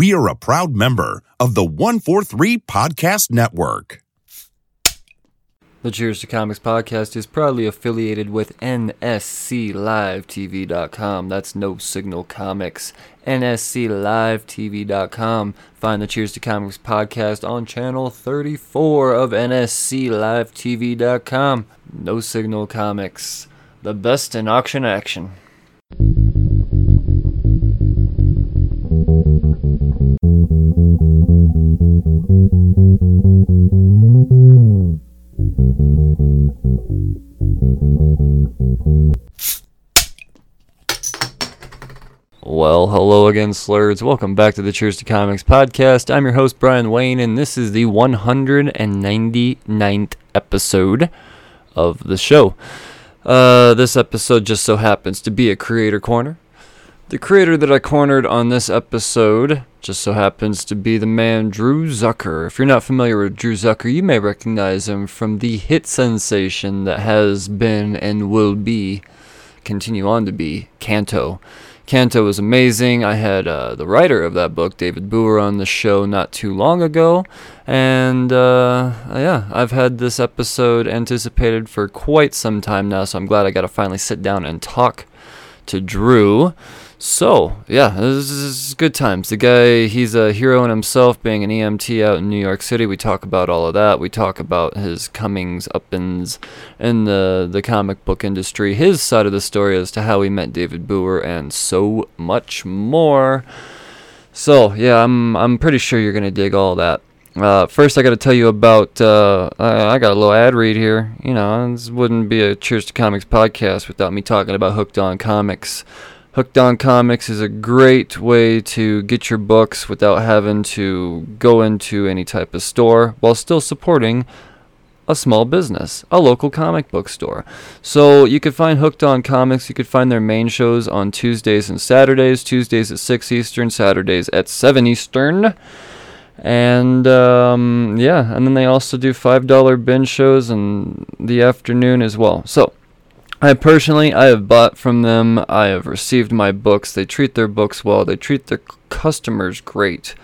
we are a proud member of the 143 Podcast Network. The Cheers to Comics podcast is proudly affiliated with NSCLiveTV.com. That's No Signal Comics. NSCLiveTV.com. Find the Cheers to Comics podcast on channel 34 of NSCLiveTV.com. No Signal Comics. The best in auction action. Hello again, slurs. Welcome back to the Cheers to Comics podcast. I'm your host, Brian Wayne, and this is the 199th episode of the show. Uh, this episode just so happens to be a creator corner. The creator that I cornered on this episode just so happens to be the man Drew Zucker. If you're not familiar with Drew Zucker, you may recognize him from the hit sensation that has been and will be, continue on to be, Canto. Canto was amazing. I had uh, the writer of that book, David Booher, on the show not too long ago. And uh, yeah, I've had this episode anticipated for quite some time now, so I'm glad I got to finally sit down and talk to Drew. So, yeah, this is good times. The guy, he's a hero in himself, being an EMT out in New York City. We talk about all of that. We talk about his comings, uppins in the, the comic book industry, his side of the story as to how he met David Booher, and so much more. So, yeah, I'm, I'm pretty sure you're to dig all that. Uh, first, I got to tell you about. Uh, I, I, got a little ad read here. You know, this wouldn't be a Cheers to Comics podcast without me talking about Hooked on Comics. Hooked on Comics is a great way to get your books without having to go into any type of store while still supporting a small business, a local comic book store. So you could find Hooked on Comics. You could find their main shows on Tuesdays and Saturdays. Tuesdays at 6 Eastern, Saturdays at 7 Eastern. And um, yeah, and then they also do $5 bin shows in the afternoon as well. So I personally, I have bought from them. I have received my books. They treat their books well. They treat their customers great.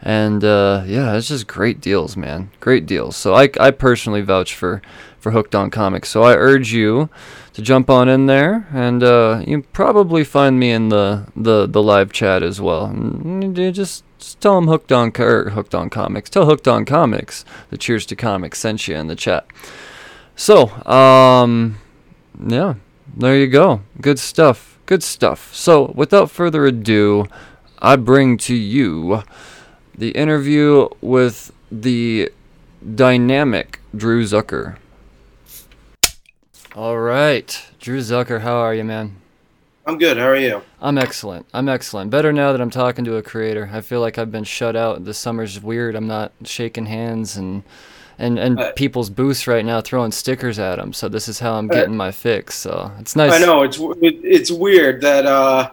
And uh, yeah, it's just great deals, man. Great deals. So I, I personally vouch for, for Hooked on Comics. So I urge you to jump on in there, and uh, you probably find me in the, the, the live chat as well. And just, just tell them Hooked on or Hooked on Comics. Tell Hooked on Comics the Cheers to Comics sent you in the chat. So um, yeah, there you go. Good stuff. Good stuff. So, without further ado, I bring to you the interview with the dynamic Drew Zucker. All right, Drew Zucker, how are you, man? I'm good. How are you? I'm excellent. I'm excellent. Better now that I'm talking to a creator. I feel like I've been shut out. The summer's weird. I'm not shaking hands and and and uh, people's booths right now throwing stickers at them. So this is how I'm getting my fix. So it's nice. I know it's it's weird that uh,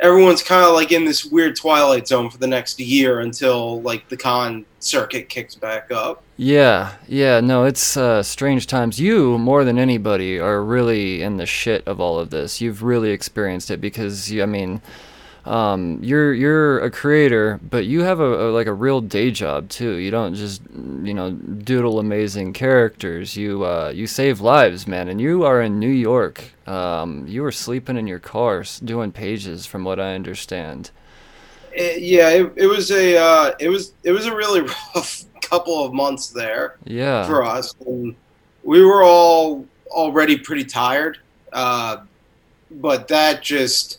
everyone's kind of like in this weird twilight zone for the next year until like the con circuit kicks back up. Yeah, yeah, no, it's uh, strange times. You more than anybody are really in the shit of all of this. You've really experienced it because you, I mean um, you're you're a creator, but you have a, a, like a real day job too. You don't just you know doodle amazing characters. You uh, you save lives, man. And you are in New York. Um, you were sleeping in your car doing pages, from what I understand. It, yeah, it, it was a uh, it was it was a really rough couple of months there. Yeah, for us, and we were all already pretty tired. Uh, but that just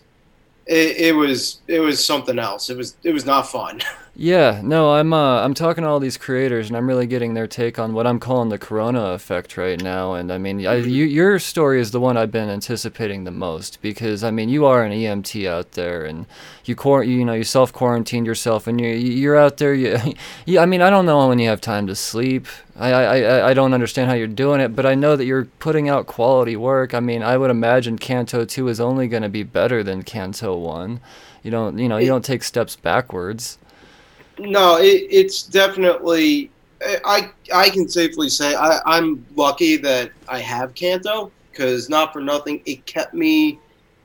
it, it was it was something else. It was it was not fun. Yeah, no, I'm uh, I'm talking to all these creators, and I'm really getting their take on what I'm calling the Corona effect right now. And I mean, I, you, your story is the one I've been anticipating the most because I mean, you are an EMT out there, and you quar- you know you self quarantined yourself, and you you're out there. You, you, I mean, I don't know when you have time to sleep. I, I I don't understand how you're doing it, but I know that you're putting out quality work. I mean, I would imagine Canto two is only going to be better than Canto one. You don't you know you don't take steps backwards. No, it, it's definitely. I I can safely say I, I'm lucky that I have Canto because not for nothing, it kept me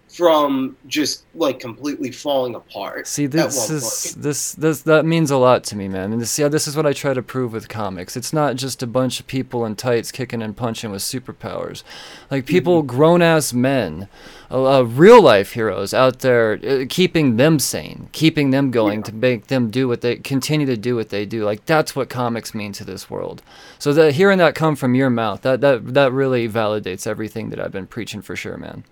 from just like completely falling apart. See, this is point. this this that means a lot to me, man. And this, yeah, this is what I try to prove with comics. It's not just a bunch of people in tights kicking and punching with superpowers, like people, Mm-hmm. grown ass men, uh, uh, real life heroes out there, uh, keeping them sane, keeping them going to make them do what they continue to do what they do. Like that's what comics mean to this world. So that hearing that come from your mouth, that that that really validates everything that I've been preaching for sure, man.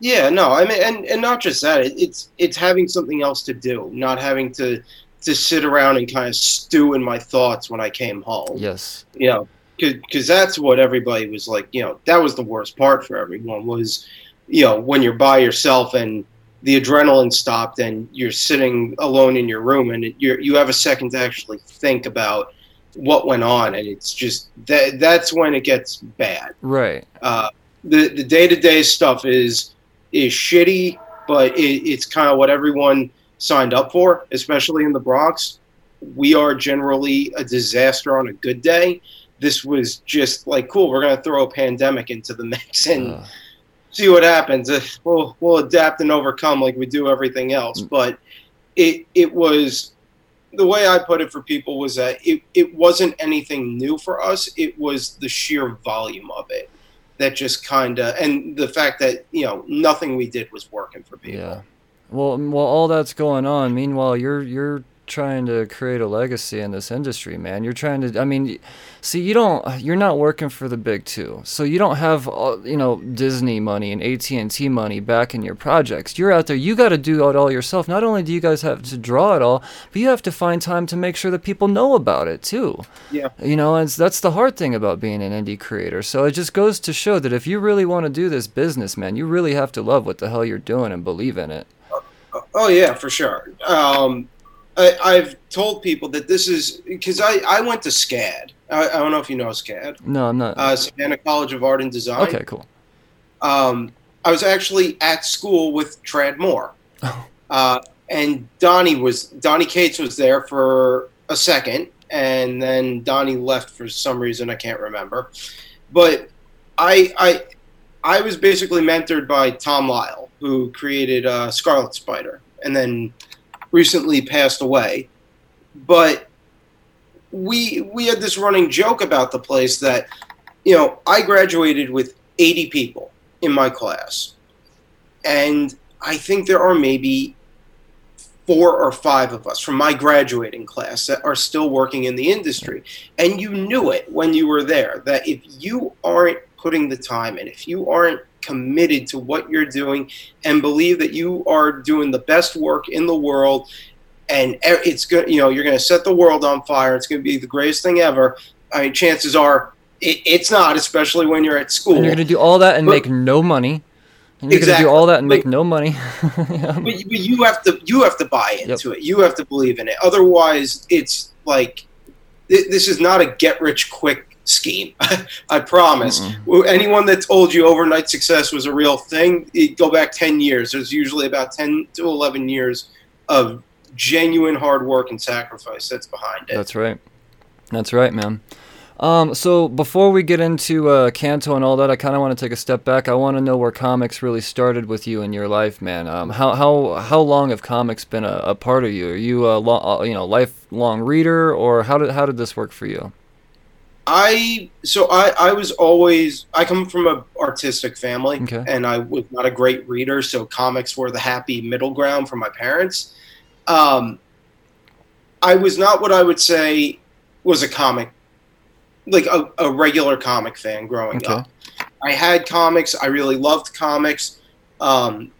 Yeah, no, I mean, and, and not just that. It, it's it's having something else to do, not having to to sit around and kind of stew in my thoughts when I came home. Yes. You know, because that's what everybody was like. You know, that was the worst part for everyone was, you know, when you're by yourself and the adrenaline stopped and you're sitting alone in your room and you you have a second to actually think about what went on and it's just that that's when it gets bad Right. uh, the the day to day stuff is is shitty, but it, it's kind of what everyone signed up for, especially in the Bronx. We are generally a disaster on a good day. This was just like cool. We're gonna throw a pandemic into the mix and Uh, see what happens. We'll we'll adapt and overcome like we do everything else. But it it was the way I put it for people was that it, it wasn't anything new for us. It was the sheer volume of it that just kind of and the fact that you know nothing we did was working for people. Yeah. Well, while all that's going on, meanwhile, you're you're trying to create a legacy in this industry, man. You're trying to. I mean, see, you don't. You're not working for the big two, so you don't have all, you know Disney money and AT and T money back in your projects. You're out there. You got to do it all yourself. Not only do you guys have to draw it all, but you have to find time to make sure that people know about it too. Yeah. You know, and that's the hard thing about being an indie creator. So it just goes to show that if you really want to do this business, man, you really have to love what the hell you're doing and believe in it. Oh yeah, for sure. Um, I, I've told people that this is because I, I went to SCAD. I, I don't know if you know SCAD, No, I'm not. uh, Savannah College of Art and Design. okay, cool. um, I was actually at school with Tradd Moore, uh, and Donny was Donny Cates was there for a second, and then Donny left for some reason I can't remember. But I I I was basically mentored by Tom Lyle, who created uh, Scarlet Spider, and then recently passed away. But we we had this running joke about the place that you know I graduated with 80 people in my class. And I think there are maybe four or five of us from my graduating class that are still working in the industry. And you knew it when you were there that if you aren't putting the time in, if you aren't committed to what you're doing and believe that you are doing the best work in the world and it's good, you know, you're going to set the world on fire, it's going to be the greatest thing ever. I mean, chances are it, it's not, especially when you're at school. And you're gonna do all that and But- make no money. And you're Exactly. gonna do all that and make But- no money. Yeah. but, but you have to you have to buy into it. You have to believe in it. Otherwise, it's like th- this is not a get rich quick scheme. I promise. Mm-mm. Anyone that told you overnight success was a real thing, go back ten years. There's usually about ten to eleven years of genuine hard work and sacrifice that's behind it. That's right. That's right, man. Um, so before we get into uh, Canto and all that, I kind of want to take a step back. I want to know where comics really started with you in your life, man. Um, how how how long have comics been a, a part of you? Are you a lo- uh, you know lifelong reader, or how did how did this work for you? I so I I was always I come from a artistic family Okay. and I was not a great reader so comics were the happy middle ground for my parents. Um I was not what I would say was a comic like a, a regular comic fan growing Okay. up. I had comics, I really loved comics. Um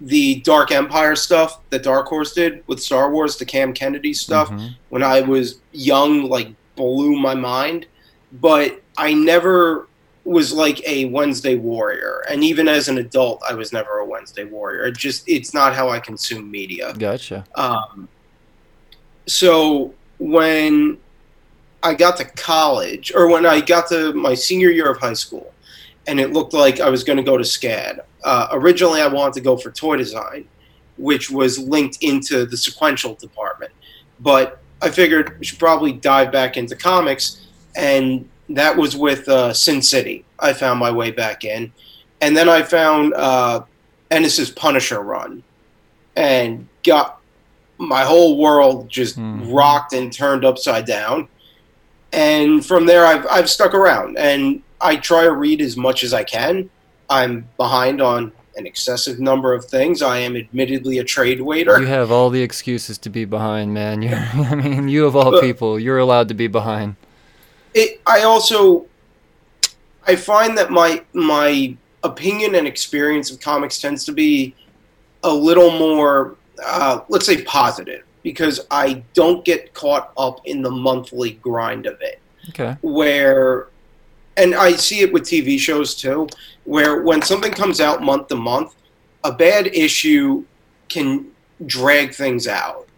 the Dark Empire stuff that Dark Horse did with Star Wars, the Cam Kennedy stuff Mhm. when I was young like blew my mind, but I never was like a Wednesday warrior, and even as an adult, I was never a Wednesday warrior. It just it's not how I consume media. Gotcha. Um, so when I got to college, or when I got to my senior year of high school, and it looked like I was going to go to SCAD. Uh, originally, I wanted to go for toy design, which was linked into the sequential department. But I figured I should probably dive back into comics, and that was with uh, Sin City. I found my way back in, and then I found uh, Ennis's Punisher run, and got my whole world just Mhm. rocked and turned upside down. And from there, I've I've stuck around, and I try to read as much as I can. I'm behind on an excessive number of things. I am admittedly a trade waiter. You have all the excuses to be behind, man. You're, I mean, you of all people, you're allowed to be behind. It, I also I find that my my opinion and experience of comics tends to be a little more uh, let's say positive because I don't get caught up in the monthly grind of it Okay. where and I see it with TV shows too where when something comes out month to month a bad issue can drag things out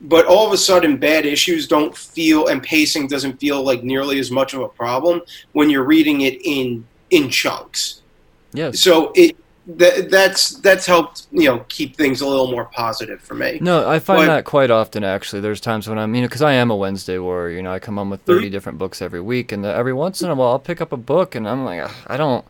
but all of a sudden bad issues don't feel and pacing doesn't feel like nearly as much of a problem when you're reading it in in chunks Yes. so it that, that's that's helped you know keep things a little more positive for me No, I find But- that quite often actually. There's times when I'm, you know, because I am a Wednesday warrior. You know, I come home with 30 different books every week, and uh, every once in a while I'll pick up a book, and I'm like, I don't,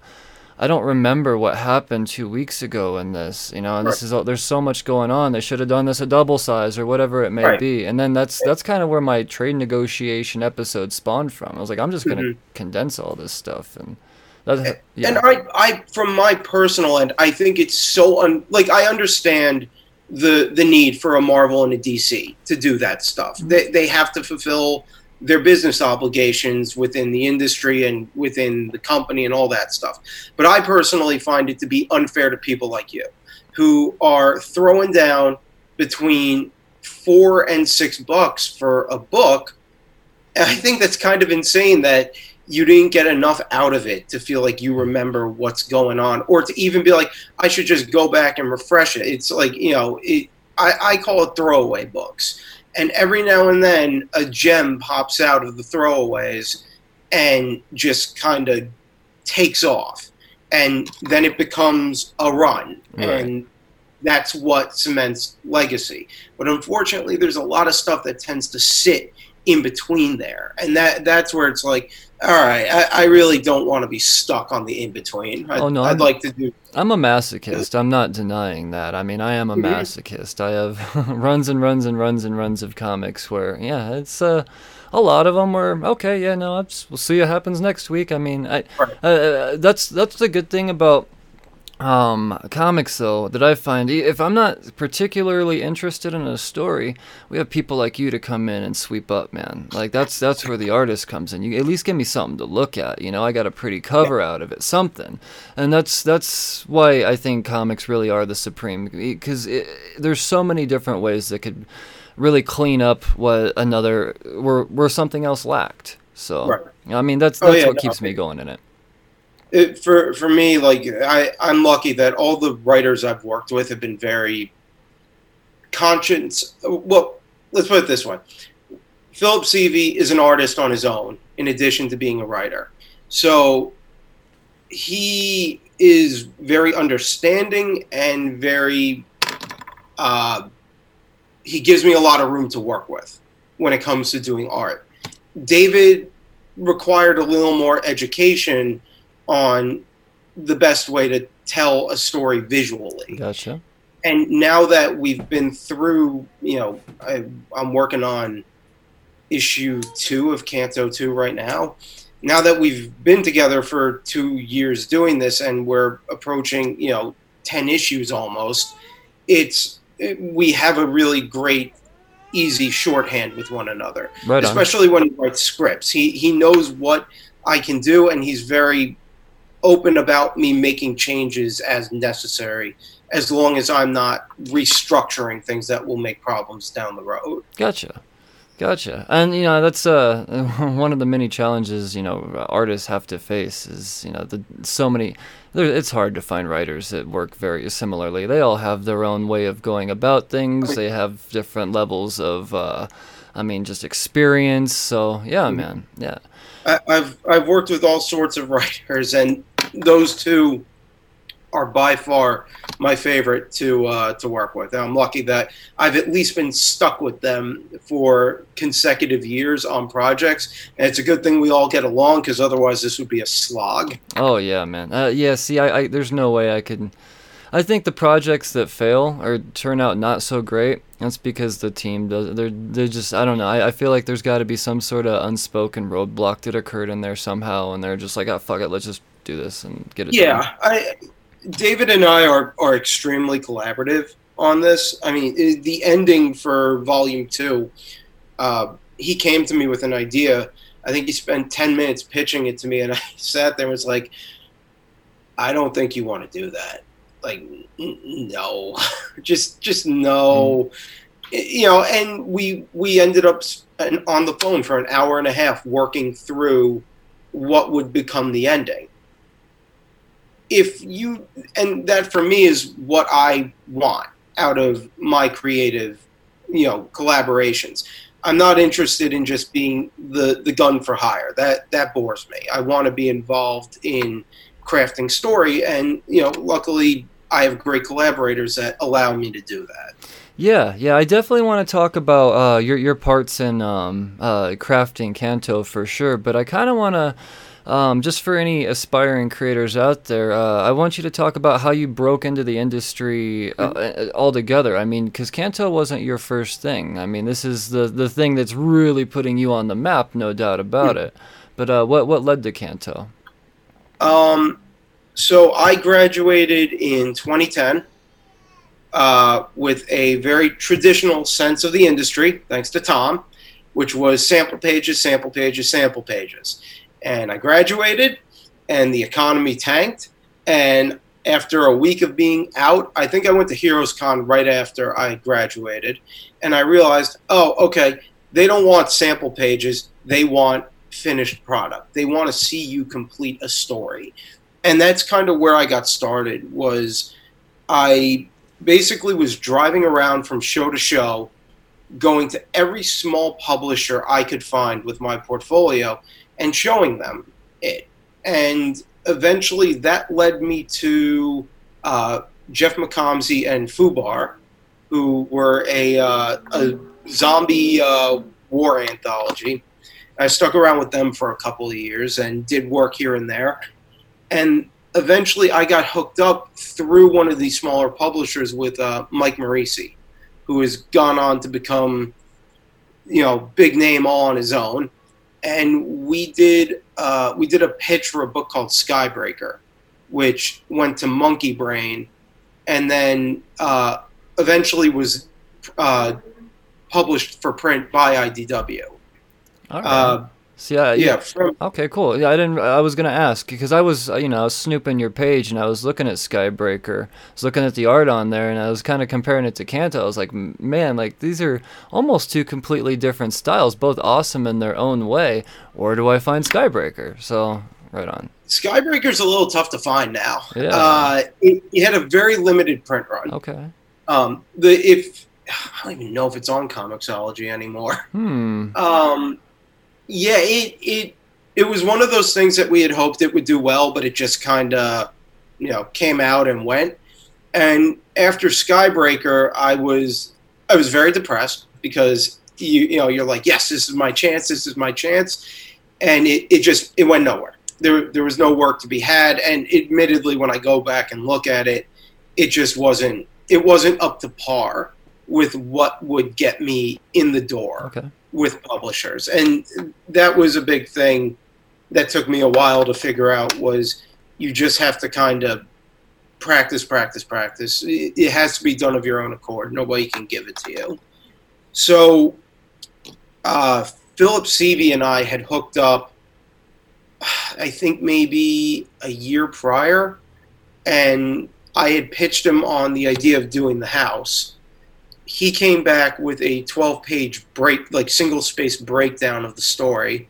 I don't remember what happened two weeks ago in this. You know, and this is all, there's so much going on. They should have done this a double size or whatever it may Right. be. And then that's that's kind of where my trade negotiation episode spawned from. I was like, I'm just gonna Mhm. condense all this stuff, and that, yeah. And I, I, from my personal end, I think it's so un, like I understand the the need for a Marvel and a DC to do that stuff. They they have to fulfill their business obligations within the industry and within the company and all that stuff. But I personally find it to be unfair to people like you, who are throwing down between four and six bucks for a book. I think that's kind of insane that you didn't get enough out of it to feel like you remember what's going on or to even be like i should just go back and refresh it it's like you know it, I, I call it throwaway books and every now and then a gem pops out of the throwaways and just kind of takes off. And then it becomes a run. Right. and that's what cements legacy. But unfortunately there's a lot of stuff that tends to sit in between there. And that that's where it's like all right i, I really don't want to be stuck on the in between I'd, Oh, no, I'd I'm- like to do I'm a masochist. I'm not denying that. I mean, I am a masochist. I have runs and runs and runs and runs of comics where, yeah, it's uh, a lot of them were okay. Yeah, no, it's, we'll see what happens next week. I mean, I Right. uh, that's that's the good thing about um comics though that i find if i'm not particularly interested in a story we have people like you to come in and sweep up man. Like that's that's where the artist comes in. You at least give me something to look at you know? I got a pretty cover out of it something. And that's that's why i think comics really are the supreme because there's so many different ways that could really clean up what another where where something else lacked. So Right. i mean that's Oh, that's yeah, what no, keeps me going in it it, for for me like i i'm lucky that all the writers i've worked with have been very conscious well let's put it this way. Phillip Sevy is an artist on his own in addition to being a writer. So he is very understanding and very uh, he gives me a lot of room to work with when it comes to doing art. David required a little more education on the best way to tell a story visually. gotcha And now that we've been through, you know, I, I'm working on issue two of Canto 2 right now. Now that we've been together for two years doing this and we're approaching, you know, 10 issues almost, it's it, we have a really great, easy shorthand with one another right especially when he writes scripts. He he knows what I can do, and he's very open about me making changes as necessary, as long as I'm not restructuring things that will make problems down the road. Gotcha. Gotcha. And you know, that's uh one of the many challenges, you know, artists have to face is, you know, the so many it's hard to find writers that work very similarly. They all have their own way of going about things. They have different levels of uh I mean, just experience. So, yeah, man. Yeah. I've I've worked with all sorts of writers, and those two are by far my favorite to uh, to work with. And I'm lucky that I've at least been stuck with them for consecutive years on projects, and it's a good thing we all get along because otherwise this would be a slog. Oh yeah, man. Uh, yeah. See, I, I there's no way I could. I think the projects that fail or turn out not so great, that's because the team does. They're they're just I don't know. I, I feel like there's got to be some sort of unspoken roadblock that occurred in there somehow, and they're just like, oh fuck it, let's just do this and get it. Yeah, done. I, David and I are are extremely collaborative on this. I mean, the ending for Volume Two, uh, he came to me with an idea. I think he spent ten minutes pitching it to me, and I sat there and was like, "I don't think you want to do that. Like, no, just just no." You know, and we we ended up on the phone for an hour and a half working through what would become the ending if you and that for me is what I want out of my creative, you know, collaborations. I'm not interested in just being the the gun for hire. That that bores me. I want to be involved in crafting story, and you know, luckily I have great collaborators that allow me to do that. Yeah, yeah, I definitely want to talk about uh, your your parts in um, uh, crafting Canto for sure. But I kind of want to, um, just for any aspiring creators out there, uh, I want you to talk about how you broke into the industry uh, uh, altogether. I mean, because Canto wasn't your first thing. I mean, this is the the thing that's really putting you on the map, no doubt about it. But uh, what what led to Canto? Um, so I graduated in 2010 uh, with a very traditional sense of the industry, thanks to Tom, which was sample pages, sample pages, sample pages. And I graduated, and the economy tanked. And after a week of being out, I think I went to Heroes Con right after I graduated, and I realized, oh, okay, they don't want sample pages, they want finished product. They want to see you complete a story. And that's kind of where I got started was I basically was driving around from show to show going to every small publisher I could find with my portfolio and showing them it. And eventually that led me to uh, Jeff McComsey and Fubar, who were a, uh, a zombie uh, war anthology. I stuck around with them for a couple of years and did work here and there. And eventually I got hooked up through one of these smaller publishers with uh, Mike Moreci, who has gone on to become, you know, big name all on his own. And we did uh, we did a pitch for a book called Skybreaker, which went to Monkey Brain, and then uh, eventually was uh, published for print by IDW. All right. Uh, See, I, yeah, from Okay, cool. Yeah, I didn't. I was gonna ask because I was, you know, I was snooping your page and I was looking at Skybreaker. I was looking at the art on there and I was kind of comparing it to Canto. I was like, man, like these are almost two completely different styles, both awesome in their own way. Or do I find Skybreaker? So right on. Skybreaker's a little tough to find now. Yeah. Uh, it, it had a very limited print run. Okay. Um, the if I don't even know if it's on Comixology anymore. Hmm. Um, yeah, it it it was one of those things that we had hoped it would do well, but it just kind of you know came out and went. And after Skybreaker, I was I was very depressed because you you know you're like yes this is my chance this is my chance, and it, it just it went nowhere. There there was no work to be had, and admittedly, when I go back and look at it, it just wasn't it wasn't up to par with what would get me in the door Okay. with publishers. And that was a big thing that took me a while to figure out was you just have to kind of practice practice practice. It has to be done of your own accord. Nobody can give it to you. So uh, Phillip Sevy and i had hooked up i think maybe a year prior and i had pitched him on the idea of doing the house he came back with a 12 page break like single space breakdown of the story.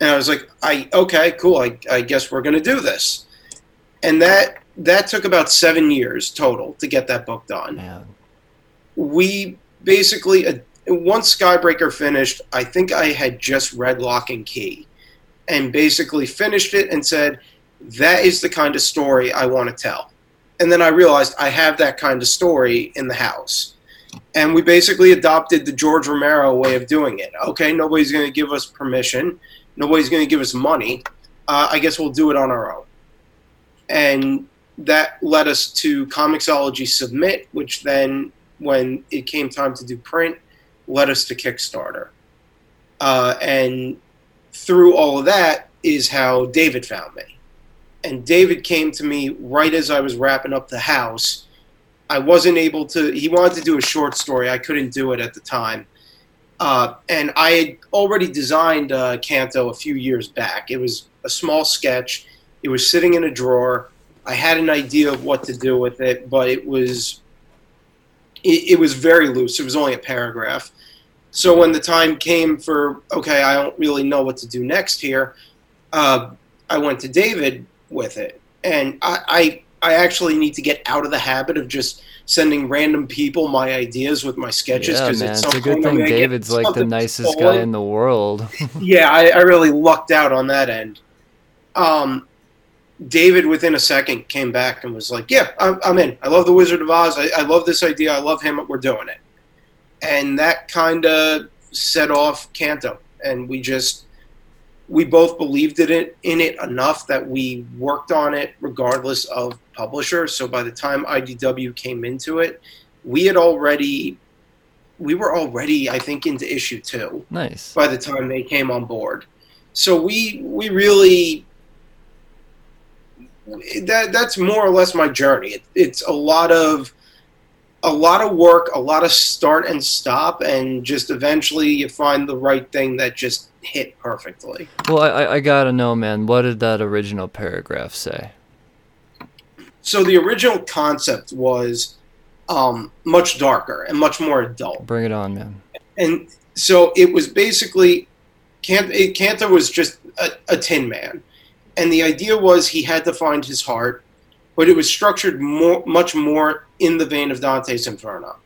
And i was like i okay cool i, I guess we're going to do this. And that that took about seven years total to get that book done. Man. we basically uh, once skybreaker finished i think i had just read Locke and Key and basically finished it and said that is the kind of story i want to tell. And then i realized i have that kind of story in the house and we basically adopted the George Romero way of doing it. Okay, nobody's going to give us permission, nobody's going to give us money. Uh, I guess we'll do it on our own. And that led us to Comixology Submit, which then, when it came time to do print, led us to Kickstarter. Uh, and through all of that is how David found me. And David came to me right as I was wrapping up the house. I wasn't able to, he wanted to do a short story. I couldn't do it at the time. Uh, and I had already designed uh, Canto a few years back. It was a small sketch. It was sitting in a drawer. I had an idea of what to do with it, but it was it, it was very loose. It was only a paragraph. So when the time came for okay, I don't really know what to do next here, uh, I went to David with it, and I, I I actually need to get out of the habit of just sending random people my ideas with my sketches Yeah, because man. it's, It's a good thing David's like the nicest guy in the world. yeah, I, I really lucked out on that end. Um, David, within a second, came back and was like, "Yeah, I'm, I'm in. I love the Wizard of Oz. I, I love this idea. I love him. We're doing it." And that kind of set off Canto, and we just we both believed in it in it enough that we worked on it regardless of publisher. So by the time IDW came into it, we had already we were already, I think, into issue two nice. by the time they came on board. So we we really that that's more or less my journey. It, it's a lot of a lot of work, a lot of start and stop, and just eventually you find the right thing that just hit perfectly. Well, I, I- I gotta know, man. What did that original paragraph say? So the original concept was um, much darker and much more adult. Bring it on, man. and so it was basically Canto was just a, a tin man, and the idea was he had to find his heart, but it was structured more, much more in the vein of Dante's Inferno.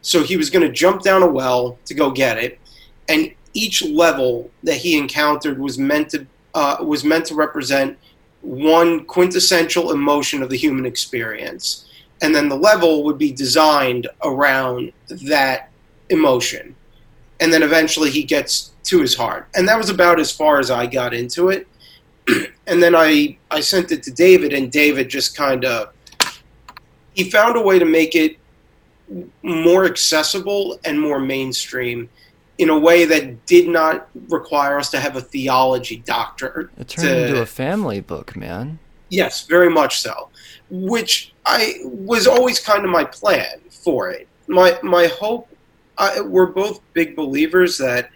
So he was going to jump down a well to go get it, and each level that he encountered was meant to uh, was meant to represent one quintessential emotion of the human experience, and then the level would be designed around that emotion. And then eventually he gets to his heart. And that was about as far as i got into it. And then i i sent it to david and david just kind of he found a way to make it more accessible and more mainstream in a way that did not require us to have a theology doctor It turned to- into a family book, man. Yes, very much so. Which I was always kind of my plan for it. My my hope. I, we're both big believers that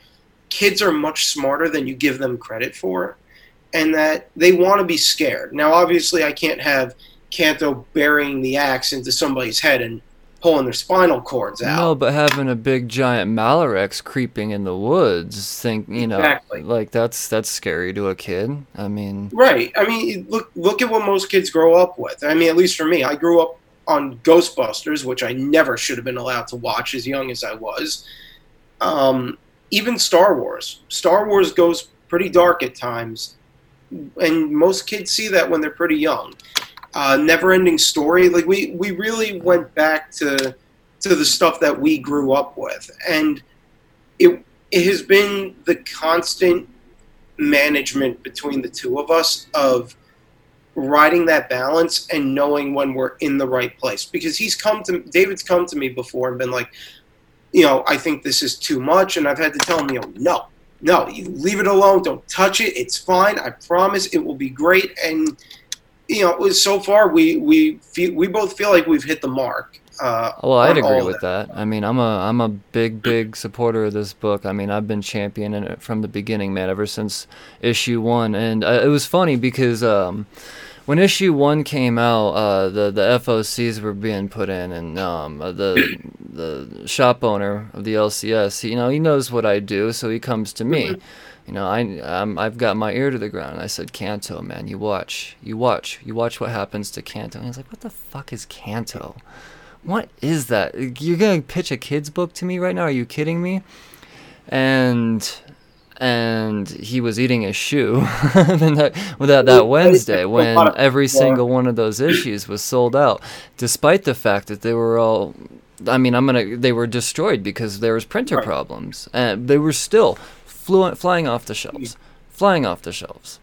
kids are much smarter than you give them credit for, and that they want to be scared. Now, obviously, I can't have Canto burying the axe into somebody's head and pulling their spinal cords out. No, but having a big giant Malarex creeping in the woods, think you know, Exactly. like that's that's scary to a kid. I mean, Right. I mean, look look at what most kids grow up with. I mean, at least for me, I grew up on Ghostbusters, which I never should have been allowed to watch as young as I was. Um, even Star Wars. Star Wars goes pretty dark at times, and most kids see that when they're pretty young. Uh, never-ending story. Like we we really went back to to the stuff that we grew up with, and it it has been the constant management between the two of us of riding that balance and knowing when we're in the right place. Because he's come to David's come to me before and been like you know I think this is too much and I've had to tell him you know no no you leave it alone. Don't touch it. It's fine. I promise it will be great. And you know so far we we feel, we both feel like we've hit the mark uh, well, I'd agree with that. I mean, I'm a I'm a big big supporter of this book. I mean, I've been championing it from the beginning, man, ever since issue one. And uh, it was funny because um, when issue one came out, uh, the the FOCs were being put in, and um, uh, the the shop owner of the LCS, you know, he knows what I do, so he comes to me. You know, I um, I've got my ear to the ground. And I said, Canto, man, you watch, you watch, you watch what happens to Canto. And he's like, What the fuck is Canto? What is that? You're gonna pitch a kid's book to me right now? Are you kidding me? And and he was eating a shoe then that, that, that Wednesday when every single one of those issues was sold out, despite the fact that they were all. I mean, I'm gonna. They were destroyed because there was printer Right. problems, and they were still fluent, flying off the shelves, flying off the shelves.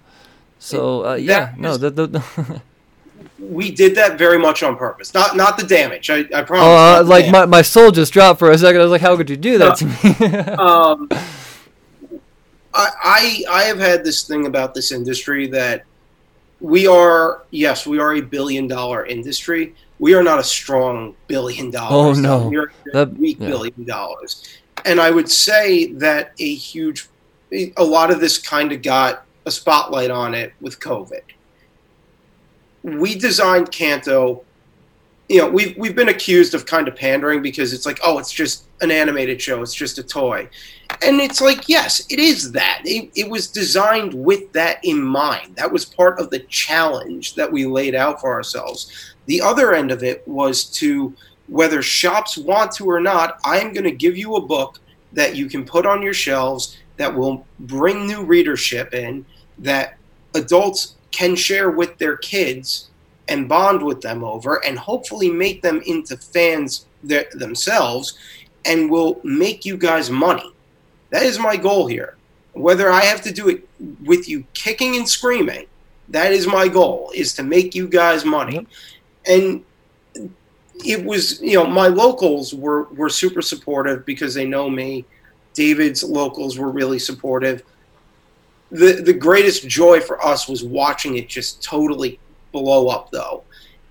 So uh, yeah, no, is- the, the, we did that very much on purpose. Not not the damage. I, I promise. Uh, like damage. my, my soul just dropped for a second. I was like, how could you do that to me? um, I, I I have had this thing about this industry that we are yes we are a billion dollar industry. We are not a strong billion dollars. Oh, no. we are a That- weak yeah. billion dollars. And I would say that a huge, a lot of this kind of got a spotlight on it with COVID. We designed Canto you know, we've we've been accused of kind of pandering because it's like, oh, it's just an animated show, it's just a toy, and it's like, yes, it is that. It, it was designed with that in mind. That was part of the challenge that we laid out for ourselves. The other end of it was to whether shops want to or not, I am going to give you a book that you can put on your shelves that will bring new readership in that adults can share with their kids and bond with them over and hopefully make them into fans th- themselves and will make you guys money. That is my goal here. Whether I have to do it with you kicking and screaming, that is my goal is to make you guys money. And it was, you know, my locals were were super supportive because they know me. David's locals were really supportive. The the greatest joy for us was watching it just totally blow up though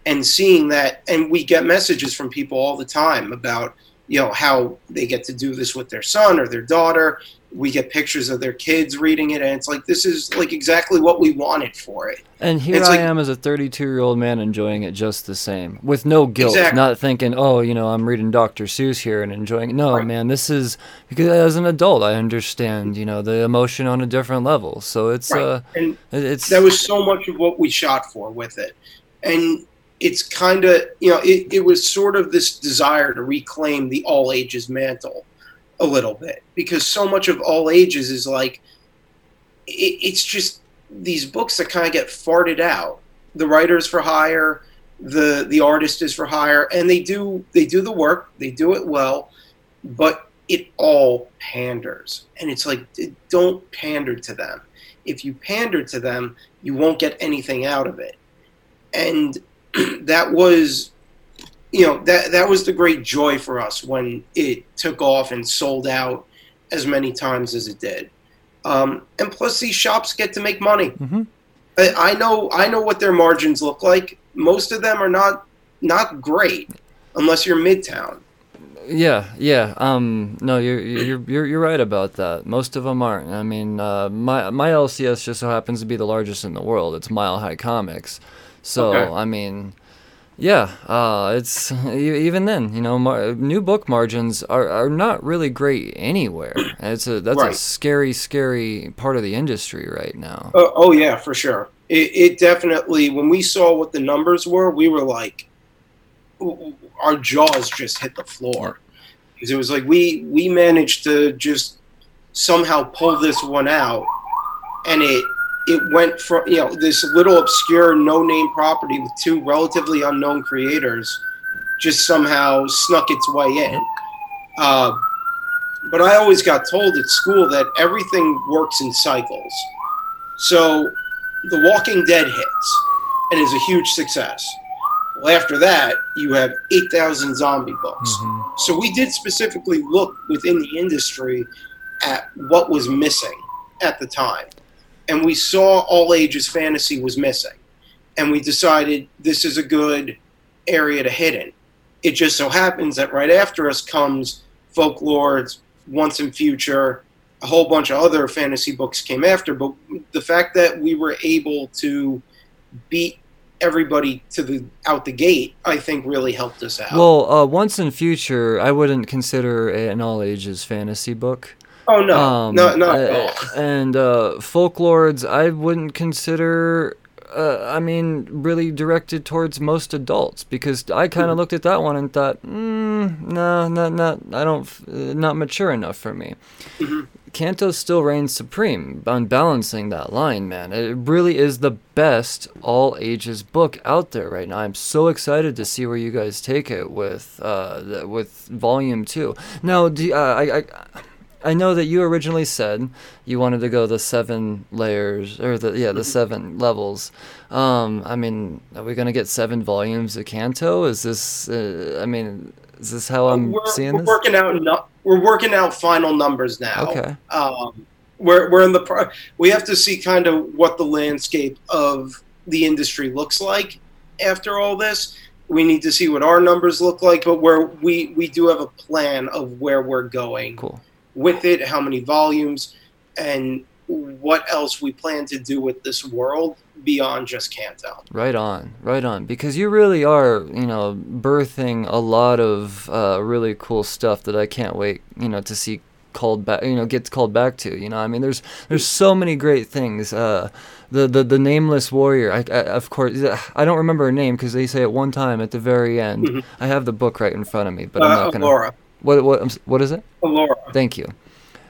and seeing that and we get messages from people all the time about you know how they get to do this with their son or their daughter we get pictures of their kids reading it and it's like this is like exactly what we wanted for it And here It's I like- am as a 32 year old man enjoying it just the same, with no guilt, Exactly. not thinking, oh, you know, I'm reading Dr. Seuss here and enjoying it. No, Right. man, this is because as an adult, I understand, you know, the emotion on a different level. So it's, Right. uh, and it's, that was so much of what we shot for with it and it's kind of you know it, it was sort of this desire to reclaim the all ages mantle a little bit because so much of all ages is like it, it's just these books that kind of get farted out. The writers for hire the the artist is for hire and they do they do the work they do it well but it all panders. And it's like don't pander to them. If you pander to them you won't get anything out of it. And that was you know that that was the great joy for us when it took off and sold out as many times as it did um, and plus these shops get to make money Mhm. I, I know I know what their margins look like most of them are not not great unless you're midtown Yeah, yeah. Um, no, you're you're you're you're right about that. Most of them aren't. I mean, uh, my my LCS just so happens to be the largest in the world. It's Mile High Comics. So Okay. I mean, yeah. Uh, it's even then, you know, mar- new book margins are, are not really great anywhere. It's a that's a scary, scary part of the industry right now. Oh, oh yeah, for sure. It, it definitely. When we saw what the numbers were, we were like, our jaws just hit the floor because it was like we we managed to just somehow pull this one out, and it it went from you know this little obscure no name property with two relatively unknown creators just somehow snuck its way in. Uh, but I always got told at school that everything works in cycles. So The Walking Dead hits and is a huge success. Well, after that, you have 8,000 zombie books. Mhm. So we did specifically look within the industry at what was missing at the time. And we saw all ages fantasy was missing. And we decided this is a good area to hit in. It just so happens that right after us comes Folklore, Once and Future, a whole bunch of other fantasy books came after. But the fact that we were able to beat everybody to the out the gate, I think really helped us out. Well, uh, Once in Future, I wouldn't consider an all ages fantasy book. Oh no, Um, no, not at all. And uh, Folklords, I wouldn't consider. Uh, I mean, really directed towards most adults because I kind Mm-hmm. of looked at that one and thought, mm, no, not, not, I don't, uh, not mature enough for me. Mhm. Canto still reigns supreme on balancing that line, man. It really is the best all ages book out there right now. I'm so excited to see where you guys take it with uh, with volume two. Now, do, uh, I, I I know that you originally said you wanted to go the seven layers or the yeah the Mhm. seven levels. Um, I mean, are we gonna get seven volumes of Canto? Is this? Uh, I mean, is this how I'm we're, seeing we're this? working out we're working out final numbers now. Okay. Um, we're we're in the pro- we have to see kind of what the landscape of the industry looks like after all this. We need to see what our numbers look like, but where we we do have a plan of where we're going Cool. With it, how many volumes, and what else we plan to do with this world beyond just Canto. Right on, right on. Because you really are, you know, birthing a lot of uh, really cool stuff that I can't wait, you know, to see called back, you know, gets called back to. You know, I mean, there's there's so many great things. Uh, the the the nameless warrior. I, I of course I don't remember her name because they say it one time at the very end. Mhm. I have the book right in front of me, but I'm Uh, not gonna. Alora, What what what is it? Alora. Thank you.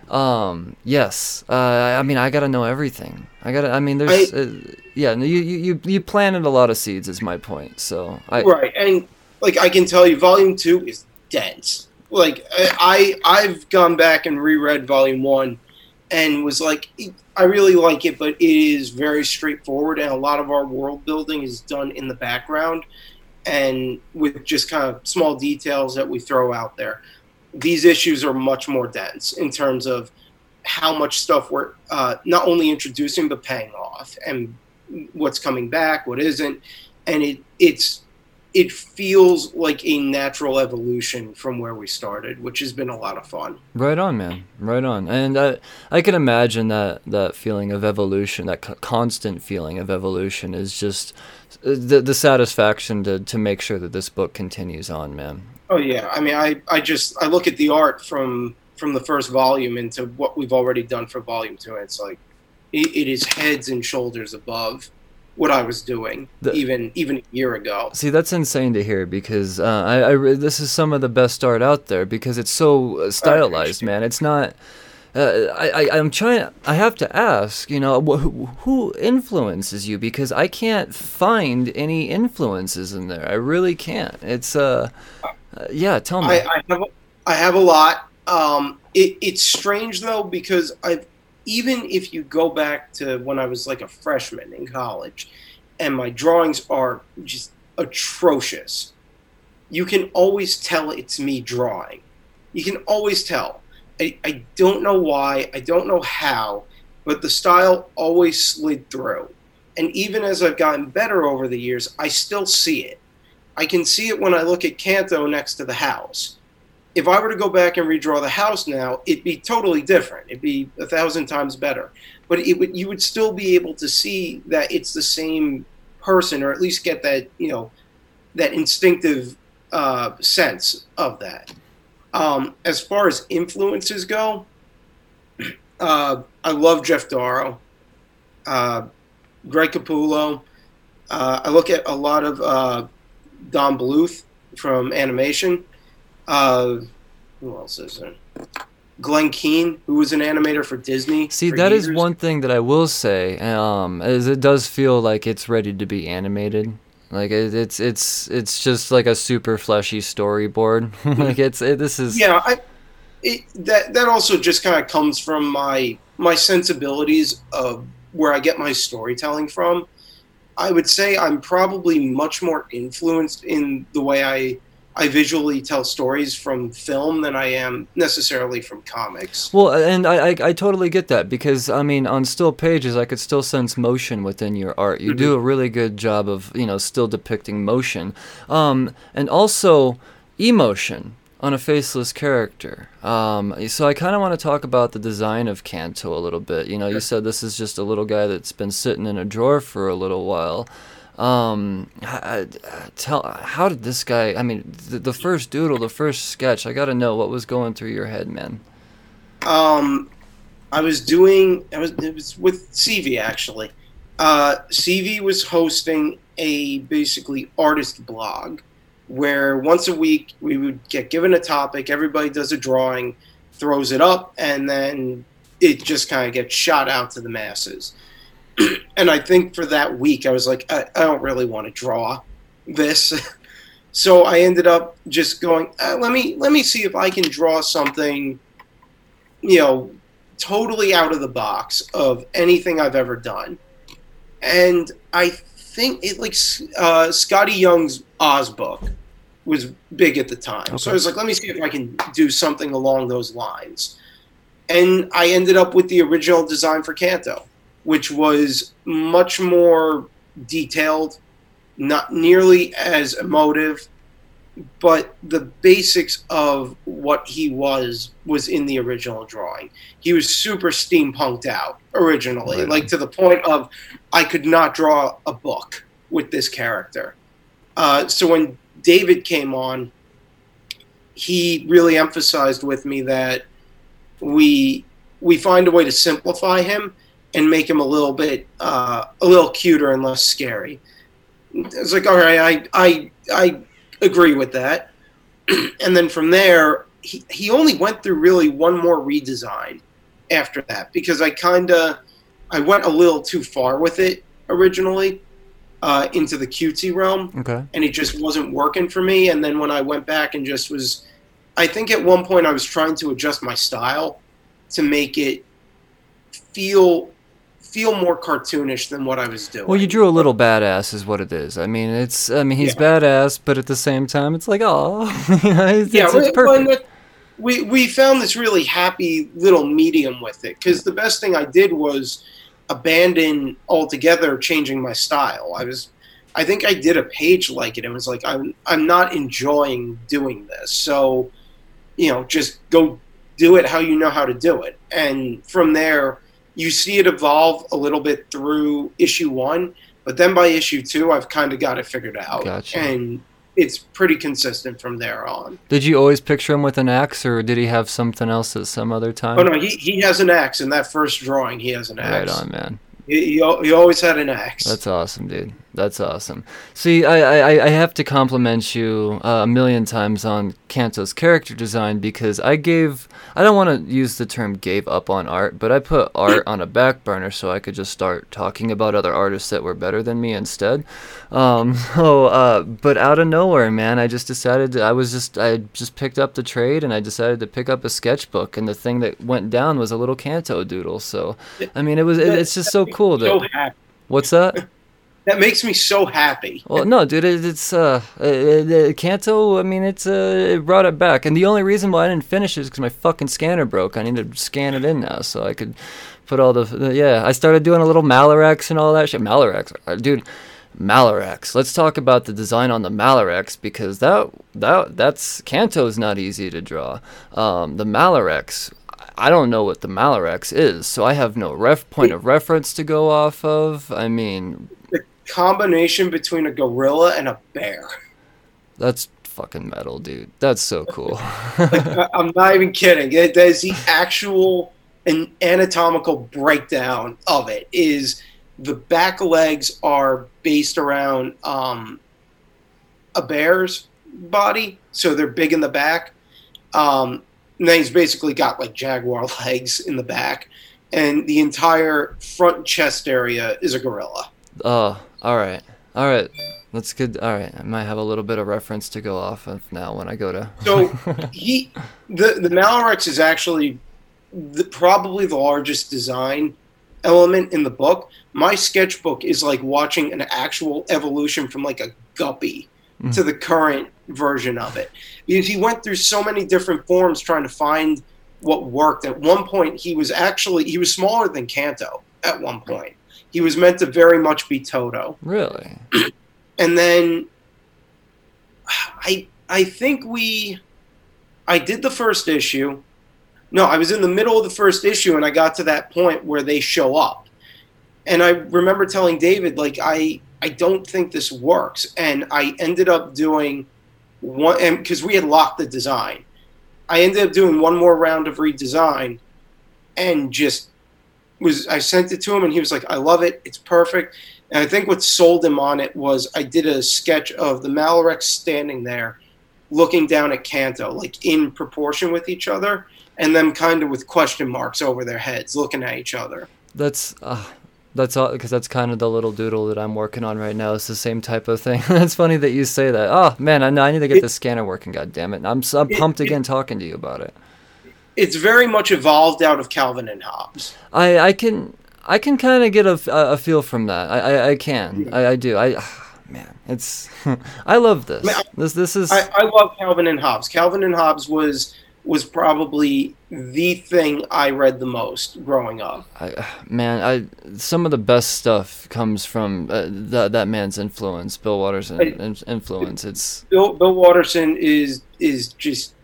Um, yes. Uh, I mean, I gotta know everything. I gotta. I mean, there's. uh, yeah. You, you you you planted a lot of seeds. Is my point. So I. right and like i can tell you volume two is dense like i I- i've gone back and reread volume one and was like i really like it but it is very straightforward and a lot of our world building is done in the background and with just kind of small details that we throw out there these issues are much more dense in terms of how much stuff we're uh, not only introducing but paying off and what's coming back what isn't. And it it's it feels like a natural evolution from where we started, which has been a lot of fun. Right on, man. Right on. And I I can imagine that that feeling of evolution, that co- constant feeling of evolution, is just the the satisfaction to to make sure that this book continues on, man. Oh yeah, I mean, I I just I look at the art from from the first volume into what we've already done for volume two, and it's like it, it is heads and shoulders above what I was doing The- even even a year ago. See, that's insane to hear because uh, I, I this is some of the best art out there because it's so uh, stylized, man. It's not. Uh, I, I I'm trying. I have to ask, you know, wh- who, who influences you because I can't find any influences in there. I really can't. It's uh, uh yeah. Tell me. I, I have a- I have a lot. Um, it, it's strange though because I've even if you go back to when I was like a freshman in college, and my drawings are just atrocious. You can always tell it's me drawing. You can always tell. I, I don't know why. I don't know how, but the style always slid through. And even as I've gotten better over the years, I still see it. I can see it when I look at Canto next to the house. If I were to go back and redraw the house now, it'd be totally different. It'd be a thousand times better. But it would you would still be able to see that it's the same person, or at least get that you know that instinctive uh, sense of that. Um, as far as influences go, uh, I love Geof Darrow, uh, Greg Capullo. Uh, I look at a lot of uh, Don Bluth from animation. Uh, who else is there? Glenn Keane, who was an animator for Disney. See, for that is years. one thing that I will say. Um, is it does feel like it's ready to be animated. Like it, it's it's it's just like a super fleshy storyboard. like it's it, this is Yeah, I, it, that that also just kind of comes from my my sensibilities of where I get my storytelling from. I would say I'm probably much more influenced in the way I I visually tell stories from film than I am necessarily from comics. Well, and I, I I totally get that because I mean on still pages I could still sense motion within your art. You do a really good job of you know still depicting motion, um, and also emotion on a faceless character. Um, so I kind of want to talk about the design of Canto a little bit. You know, you said this is just a little guy that's been sitting in a drawer for a little while. Um, h- uh, tell how did this guy? I mean, the, the first doodle, the first sketch. I got to know what was going through your head, man. Um, I was doing. I was. It was with Sevy actually. Uh, Sevy was hosting a basically artist blog, where once a week we would get given a topic. Everybody does a drawing, throws it up, and then it just kind of gets shot out to the masses. and I think for that week, I was like, I, I don't really want to draw this. so I ended up just going, uh, let me let me see if I can draw something you know, totally out of the box of anything I've ever done. And I think it like uh, Skottie Young's Oz book was big at the time. Okay. So I was like, let me see if I can do something along those lines. And I ended up with the original design for Canto, which was much more detailed, not nearly as emotive, but the basics of what he was was in the original drawing. He was super steampunked out originally, right. like to the point of I could not draw a book with this character. Uh, so when David came on, he really emphasized with me that we we find a way to simplify him and make him a little bit uh, a little cuter and less scary. It's like, all right, I I I agree with that. and then from there, he, he only went through really one more redesign after that because I kind of I went a little too far with it originally uh, into the cutesy realm, okay. and it just wasn't working for me. And then when I went back and just was, I think at one point I was trying to adjust my style to make it feel feel more cartoonish than what I was doing. Well, you drew a little badass, is what it is. I mean, it's I mean he's yeah. badass, but at the same time, it's like oh, it's, yeah, it's, it's perfect. We we found this really happy little medium with it because the best thing I did was abandon altogether changing my style. I was I think I did a page like it and it was like I'm I'm not enjoying doing this. So, you know, just go do it how you know how to do it. And from there you see it evolve a little bit through issue one, but then by issue two, I've kind of got it figured out, gotcha. and it's pretty consistent from there on. Did you always picture him with an axe, or did he have something else at some other time? Oh no, he, he has an axe in that first drawing. He has an axe. Right on, man. He, he, he always had an axe. That's awesome, dude. That's awesome. See, I, I, I have to compliment you uh, a million times on Canto's character design because I gave, I don't want to use the term gave up on art, but I put art on a back burner so I could just start talking about other artists that were better than me instead. Um, so, uh, but out of nowhere, man, I just decided, to, I was just, I just picked up the trade and I decided to pick up a sketchbook and the thing that went down was a little Canto doodle. So, I mean, it was, it, it's just so cool that. What's that? that makes me so happy. Well, no, dude, it, it's uh, it, it, Canto. I mean, it's uh, it brought it back, and the only reason why I didn't finish it is because my fucking scanner broke. I need to scan it in now so I could put all the, the yeah. I started doing a little Malarex and all that shit. Malarex, uh, dude. Malarex. Let's talk about the design on the Malarex because that that that's Canto's not easy to draw. Um, the Malarex, I don't know what the Malarex is, so I have no ref point of reference to go off of. I mean, combination between a gorilla and a bear. That's fucking metal, dude. That's so cool. like, I'm not even kidding. There's the actual an anatomical breakdown of it. Is the back legs are based around um, a bear's body, so they're big in the back. Um, and then he's basically got like jaguar legs in the back, and the entire front chest area is a gorilla. Oh, all right. All right. That's good. All right. I might have a little bit of reference to go off of now when I go to. so he, the the Malarex is actually the, probably the largest design element in the book. My sketchbook is like watching an actual evolution from like a guppy mm-hmm. to the current version of it because he went through so many different forms trying to find what worked. At one point, he was actually he was smaller than Canto at one point he was meant to very much be Toto. Really? and then I I think we I did the first issue. No, I was in the middle of the first issue and I got to that point where they show up. And I remember telling David like I I don't think this works and I ended up doing one and because we had locked the design. I ended up doing one more round of redesign and just was I sent it to him and he was like, I love it. It's perfect. And I think what sold him on it was I did a sketch of the Malarex standing there looking down at Canto, like in proportion with each other, and them kind of with question marks over their heads looking at each other. That's uh, that's all because that's kind of the little doodle that I'm working on right now. It's the same type of thing. that's funny that you say that. Oh man, I, I need to get it, the scanner working. God damn it! I'm I'm pumped it, again talking to you about it it's very much evolved out of Calvin and Hobbes. I I can I can kind of get a, a feel from that. I I, I can. I, I do. I man, it's I love this. I- this this is I, I love Calvin and Hobbes. Calvin and Hobbes was was probably the thing I read the most growing up. I, man, I some of the best stuff comes from uh, that that man's influence, Bill in- influence. It's Bill Bill Watterson is is just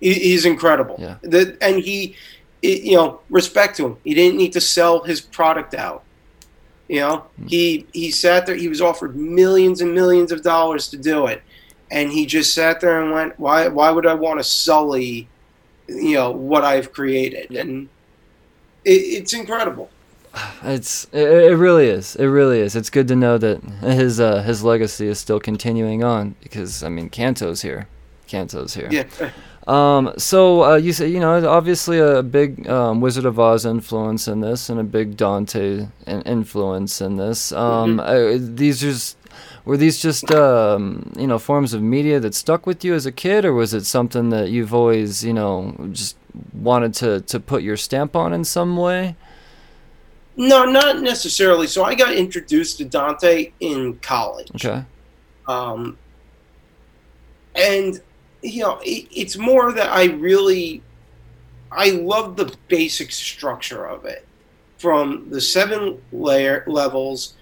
he's incredible. Yeah. The, and he, he- you know, respect to him. He didn't need to sell his product out. You know, he he sat there. He was offered millions and millions of dollars to do it, and he just sat there and went, "Why? Why would I want to sully, you know, what I've created?" And it, it's incredible. it's it, it really is. It really is. It's good to know that his uh, his legacy is still continuing on because I mean Canto's here. Canto's here. Yeah. Um, so uh, you say you know obviously a big um, Wizard of Oz influence in this, and a big Dante in- influence in this. Um, uh, these just were these just um, you know forms of media that stuck with you as a kid, or was it something that you've always you know just wanted to to put your stamp on in some way? No, not necessarily. So I got introduced to Dante in college. Okay. Um, and you know, it, it's more that I really, I love the basic structure of it, from the seven layer levels,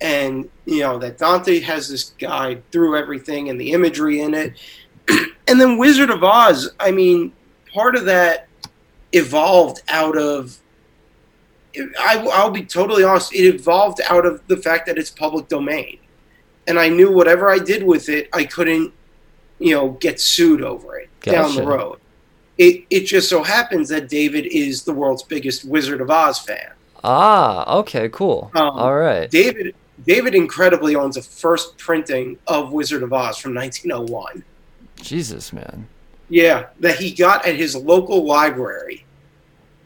and you know that Dante has this guide through everything and the imagery in it, and then Wizard of Oz. I mean, part of that evolved out of. I, I'll be totally honest. It evolved out of the fact that it's public domain and I knew whatever I did with it, I couldn't, you know, get sued over it down the road. It it just so happens that David is the world's biggest Wizard of Oz fan. Ah, okay, cool. Um, All right. David David incredibly owns a first printing of Wizard of Oz from 1901. Jesus, man. Yeah, that he got at his local library.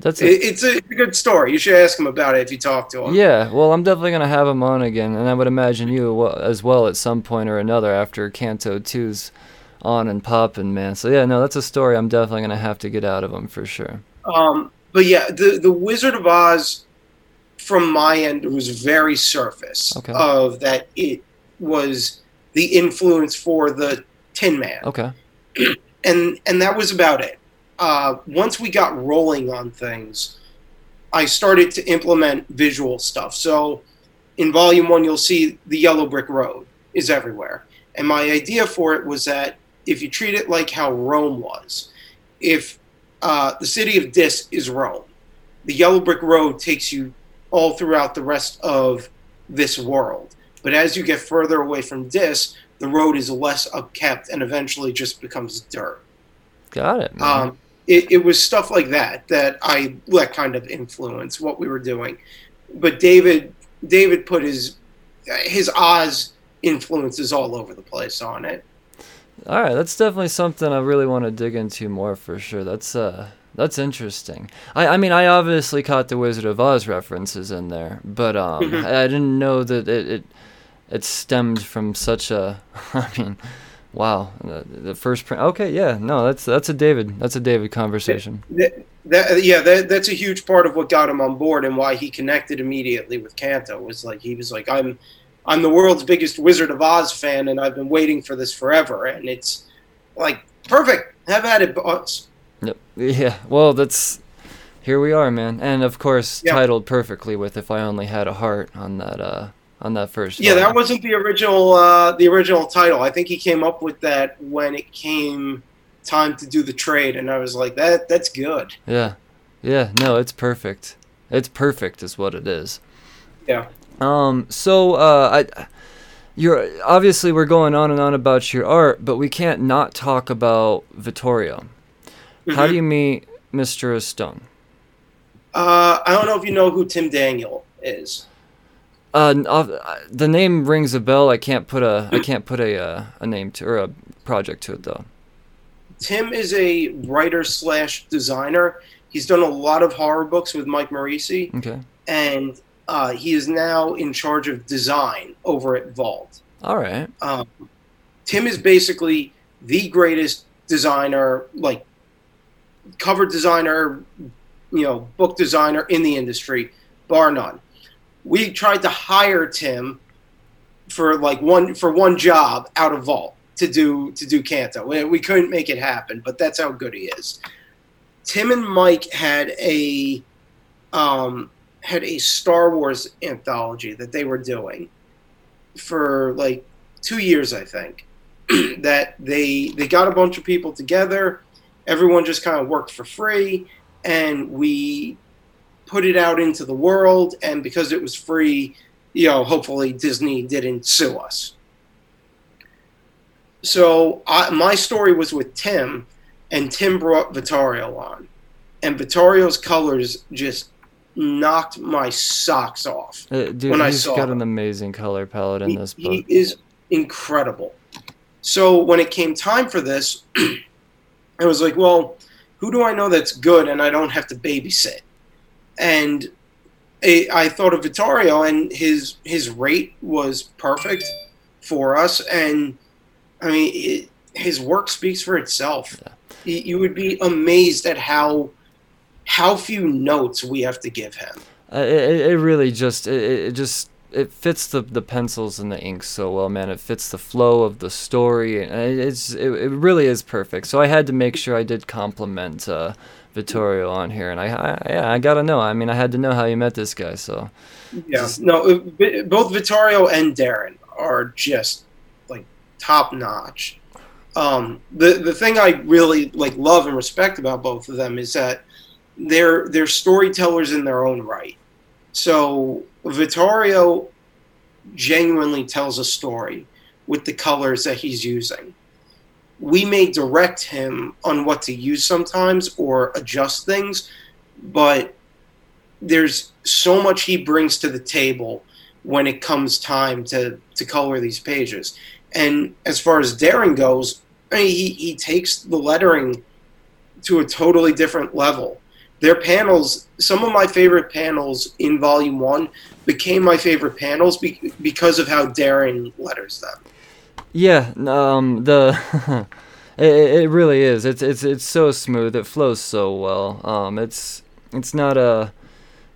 That's It, a, it's a good story. You should ask him about it if you talk to him. yeah. Well, I'm definitely gonna have him on again, and I would imagine you as well at some point or another after Canto 2's on and popping, man. So yeah, no, that's a story I'm definitely gonna have to get out of them for sure. Um, but yeah, the the Wizard of Oz, from my end, was very surface Okay. of that. It was the influence for the Tin Man, Okay. and and that was about it. Uh, once we got rolling on things, I started to implement visual stuff. So, in Volume One, you'll see the yellow brick road is everywhere, and my idea for it was that if you treat it like how Rome was, if uh, the city of Dis is Rome. The yellow brick road takes you all throughout the rest of this world. But as you get further away from Dis, the road is less upkept and eventually just becomes dirt. Got it. Man. Um, it, it was stuff like that that I let kind of influence what we were doing. But David, David put his his Oz influences all over the place on it. All right, that's definitely something I really want to dig into more for sure. That's uh that's interesting. I I mean I obviously caught the Wizard of Oz references in there, but um Mhm. I, I didn't know that it, it it stemmed from such a I mean wow, the, the first print. Okay, yeah. No, that's that's a David. That's a David conversation. That, that yeah, that, that's a huge part of what got him on board and why he connected immediately with Canto. Was like he was like, I'm, I'm the world's biggest Wizard of Oz fan, and I've been waiting for this forever. And it's like perfect. Have at it, boss. Yep. Yeah. Well, that's here we are, man. And of course, Yeah. titled perfectly with "If I Only Had a Heart" on that uh on that first. Yeah, that wasn't the original uh, the original title. I think he came up with that when it came time to do the trade, and I was like, that that's good. Yeah. Yeah, no, it's perfect. It's perfect is what it is. Yeah. Um so uh I you're obviously we're going on and on about your art, but we can't not talk about Vittorio. How Mhm. do you meet Mr. Stone? Uh, I don't know if you know who Tim Daniel is. Uh, uh, the name rings a bell. I can't put a I can't put a uh, a name to or a project to it though. Tim is a writer slash designer. He's done a lot of horror books with Mike Moreci, Okay. and uh, he is now in charge of design over at Vault. All right. Um, Tim is basically the greatest designer, like cover designer, you know, book designer in the industry, bar none. We tried to hire Tim for like one for one job out of Vault to do to do Canto. We, we couldn't make it happen, but that's how good he is. Tim and Mike had a um, had a Star Wars anthology that they were doing for like two years, I think. that they they got a bunch of people together. Everyone just kind of worked for free, and we put it out into the world. And because it was free, you know, hopefully Disney didn't sue us. So I, my story was with Tim, and Tim brought Vittorio on, and Vittorio's colors just knocked my socks off uh, dude, when I saw got him. an amazing color palette in he, this book. He is incredible. So when it came time for this, I was like, well, who do I know that's good and I don't have to babysit? And I thought of Vittorio, and his his rate was perfect for us. And I mean, it, his work speaks for itself. Yeah. You would be amazed at how how few notes we have to give him. Uh, it, it really just it, it just it fits the, the pencils and the ink so well, man. It fits the flow of the story. It's it, it really is perfect. So I had to make sure I did compliment uh, Vittorio on here, and I, I yeah I gotta know. I mean, I had to know how you met this guy. So yeah, just, no, uh, both Vittorio and Deron are just like top notch. Um, the the thing I really like love and respect about both of them is that they're they're storytellers in their own right. So Vittorio genuinely tells a story with the colors that he's using. We may direct him on what to use sometimes or adjust things, but there's so much he brings to the table when it comes time to, to color these pages. And as far as Deron goes, I mean, he, he takes the lettering to a totally different level their panels some of my favorite panels in volume one became my favorite panels be- because of how Deron letters them. Yeah um the it, it really is. It's it's it's so smooth. It flows so well. Um it's it's not a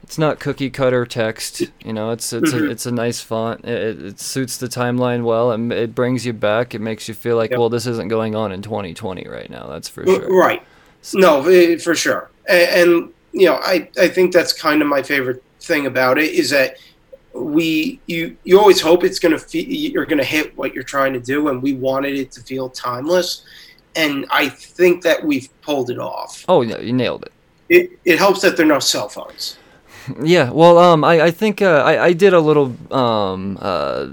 it's not cookie cutter text you know it's it's mm-hmm. a, it's a nice font. It, it suits the timeline well. And it brings you back. It makes you feel like yep. well this isn't going on in 2020 right now that's for sure. right. So. no for sure and, and you know, I, I think that's kind of my favorite thing about it is that we you you always hope it's gonna fe- you're gonna hit what you're trying to do, and we wanted it to feel timeless, and I think that we've pulled it off. Oh yeah, you nailed it. It it helps that there are no cell phones. Yeah, well, um, I I think uh, I I did a little um uh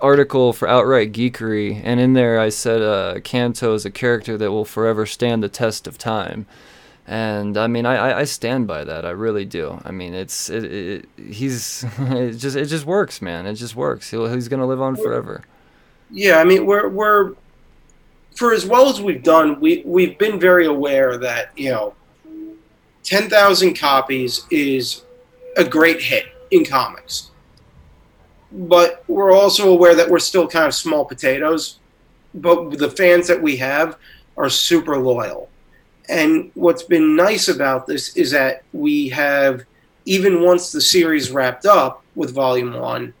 article for Outright Geekery, and in there I said uh, Canto is a character that will forever stand the test of time and I mean, I, I stand by that. I really do. I mean, it's it, it he's it just it just works, man. It just works. He'll, he's gonna live on forever. Yeah, I mean, we're we're for as well as we've done, we we've been very aware that you know, ten thousand copies is a great hit in comics, but we're also aware that we're still kind of small potatoes. But the fans that we have are super loyal and what's been nice about this is that we have, even once the series wrapped up with Volume 1,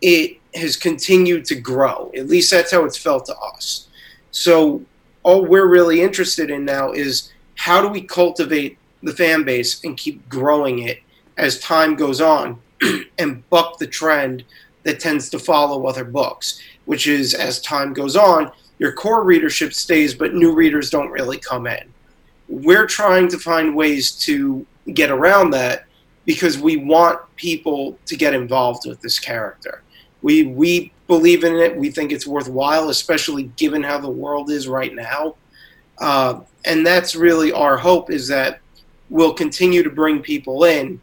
it has continued to grow. At least that's how it's felt to us. So, all we're really interested in now is how do we cultivate the fan base and keep growing it as time goes on and buck the trend that tends to follow other books, which is as time goes on, your core readership stays, but new readers don't really come in we're trying to find ways to get around that because we want people to get involved with this character. We we believe in it. We think it's worthwhile, especially given how the world is right now. Uh, and that's really our hope is that we'll continue to bring people in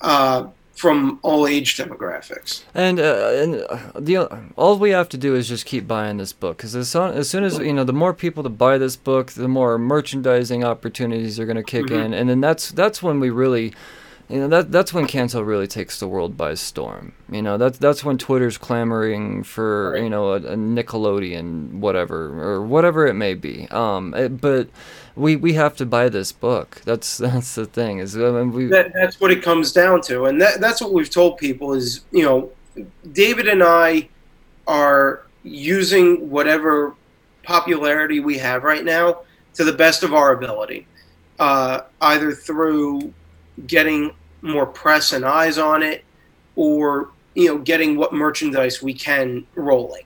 uh, from all age demographics. And uh, and uh, the all we have to do is just keep buying this book because as, soon, as soon as you know, the more people to buy this book, the more merchandising opportunities are going to kick mm-hmm. in, and then that's that's when we really you know that that's when Canto really takes the world by storm. You know that's that's when Twitter's clamoring for Right. you know a, a Nickelodeon whatever or whatever it may be. Um, it- but we we have to buy this book. That's that's the thing is I mean, we that, that's what it comes down to and that, that's what we've told people is you know david and i are using whatever popularity we have right now to the best of our ability uh, either through getting more press and eyes on it or you know getting what merchandise we can rolling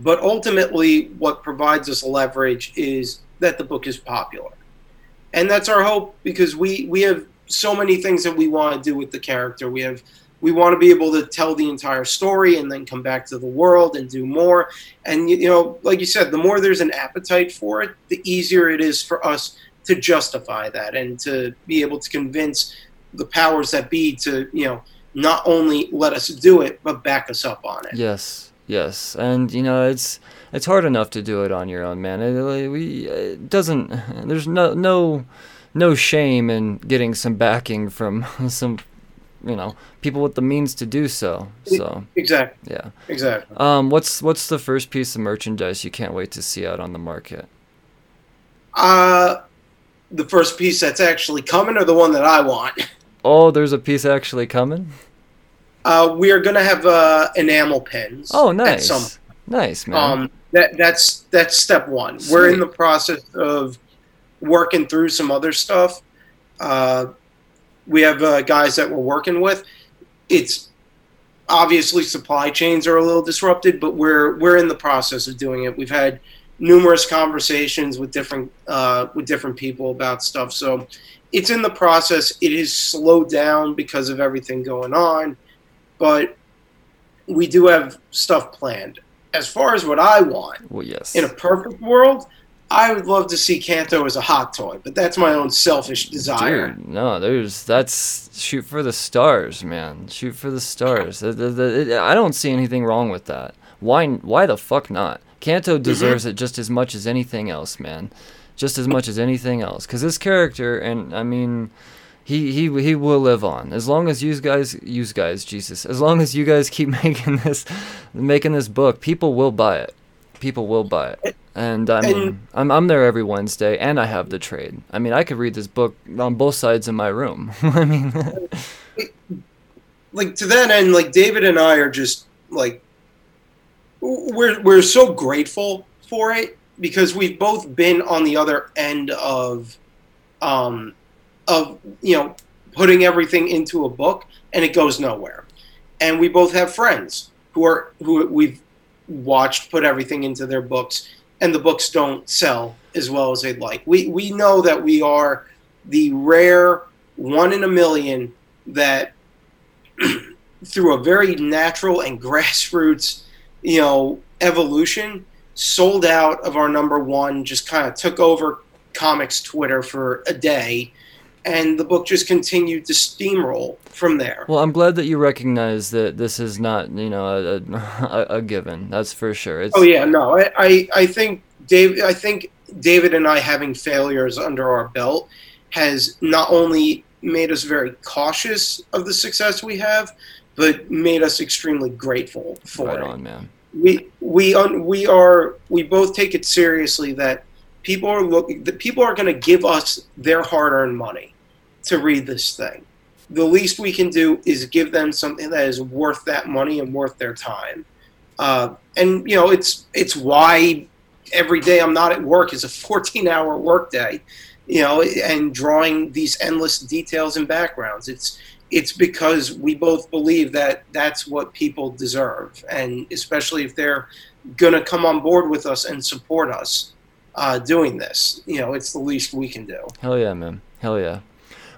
but ultimately what provides us leverage is that the book is popular. And that's our hope because we we have so many things that we want to do with the character. We have we want to be able to tell the entire story and then come back to the world and do more. And you, you know like you said the more there's an appetite for it the easier it is for us to justify that and to be able to convince the powers that be to you know not only let us do it but back us up on it. Yes, yes, and you know it's it's hard enough to do it on your own, man. It, we it doesn't. There's no no no shame in getting some backing from some you know people with the means to do so. So exactly yeah. exactly Um, what's what's the first piece of merchandise you can't wait to see out on the market? uh the first piece that's actually coming or the one that i want Oh, there's a piece actually coming. Uh, we are going to have uh, enamel pins. Oh, nice, nice man. um, that that's that's step one. We're in the process of working through some other stuff. Uh, we have uh, guys that we're working with. It's obviously supply chains are a little disrupted, but we're we're in the process of doing it. We've had numerous conversations with different uh, with different people about stuff. So it's in the process. It is slowed down because of everything going on, but we do have stuff planned. As far as what I want, well, yes. in a perfect world, I would love to see Canto as a hot toy, but that's my own selfish desire. Dude, no, there's that's shoot for the stars, man. Shoot for the stars. The- the- the- I don't see anything wrong with that. Why? Why the fuck not? Canto mm-hmm. deserves it just as much as anything else, man. Just as much as anything else, because this character, and I mean, he he he will live on as long as you guys, you guys, Jesus, as long as you guys keep making this, making this book, people will buy it. People will buy it. And I mean I'm I'm there every Wednesday, and I have the trade. I mean, I could read this book on both sides of my room. I mean, Like to that end, like David and I are just like we're we're so grateful for it because we've both been on the other end of um of you know putting everything into a book and it goes nowhere. And we both have friends who are who we've watched put everything into their books and the books don't sell as well as they'd like. We we know that we are the rare one in a million that through a very natural and grassroots, you know, evolution, sold out of our number one, just kind of took over comics Twitter for a day, and the book just continued to steamroll from there. well, I'm glad that you recognize that this is not, you know, a, a, a given. That's for sure. It's, Oh yeah, no, I, I, I think Dave, I think David and I having failures under our belt has not only made us very cautious of the success we have, but made us extremely grateful for right it. on, man. we we un, we are we both take it seriously that people are looking that people are going to give us their hard-earned money to read this thing the least we can do is give them something that is worth that money and worth their time uh, and you know it's it's why every day i'm not at work is a 14 hour workday you know and drawing these endless details and backgrounds it's it's because we both believe that that's what people deserve, and especially if they're gonna come on board with us and support us uh, doing this, you know, it's the least we can do. Hell yeah, man. Hell yeah.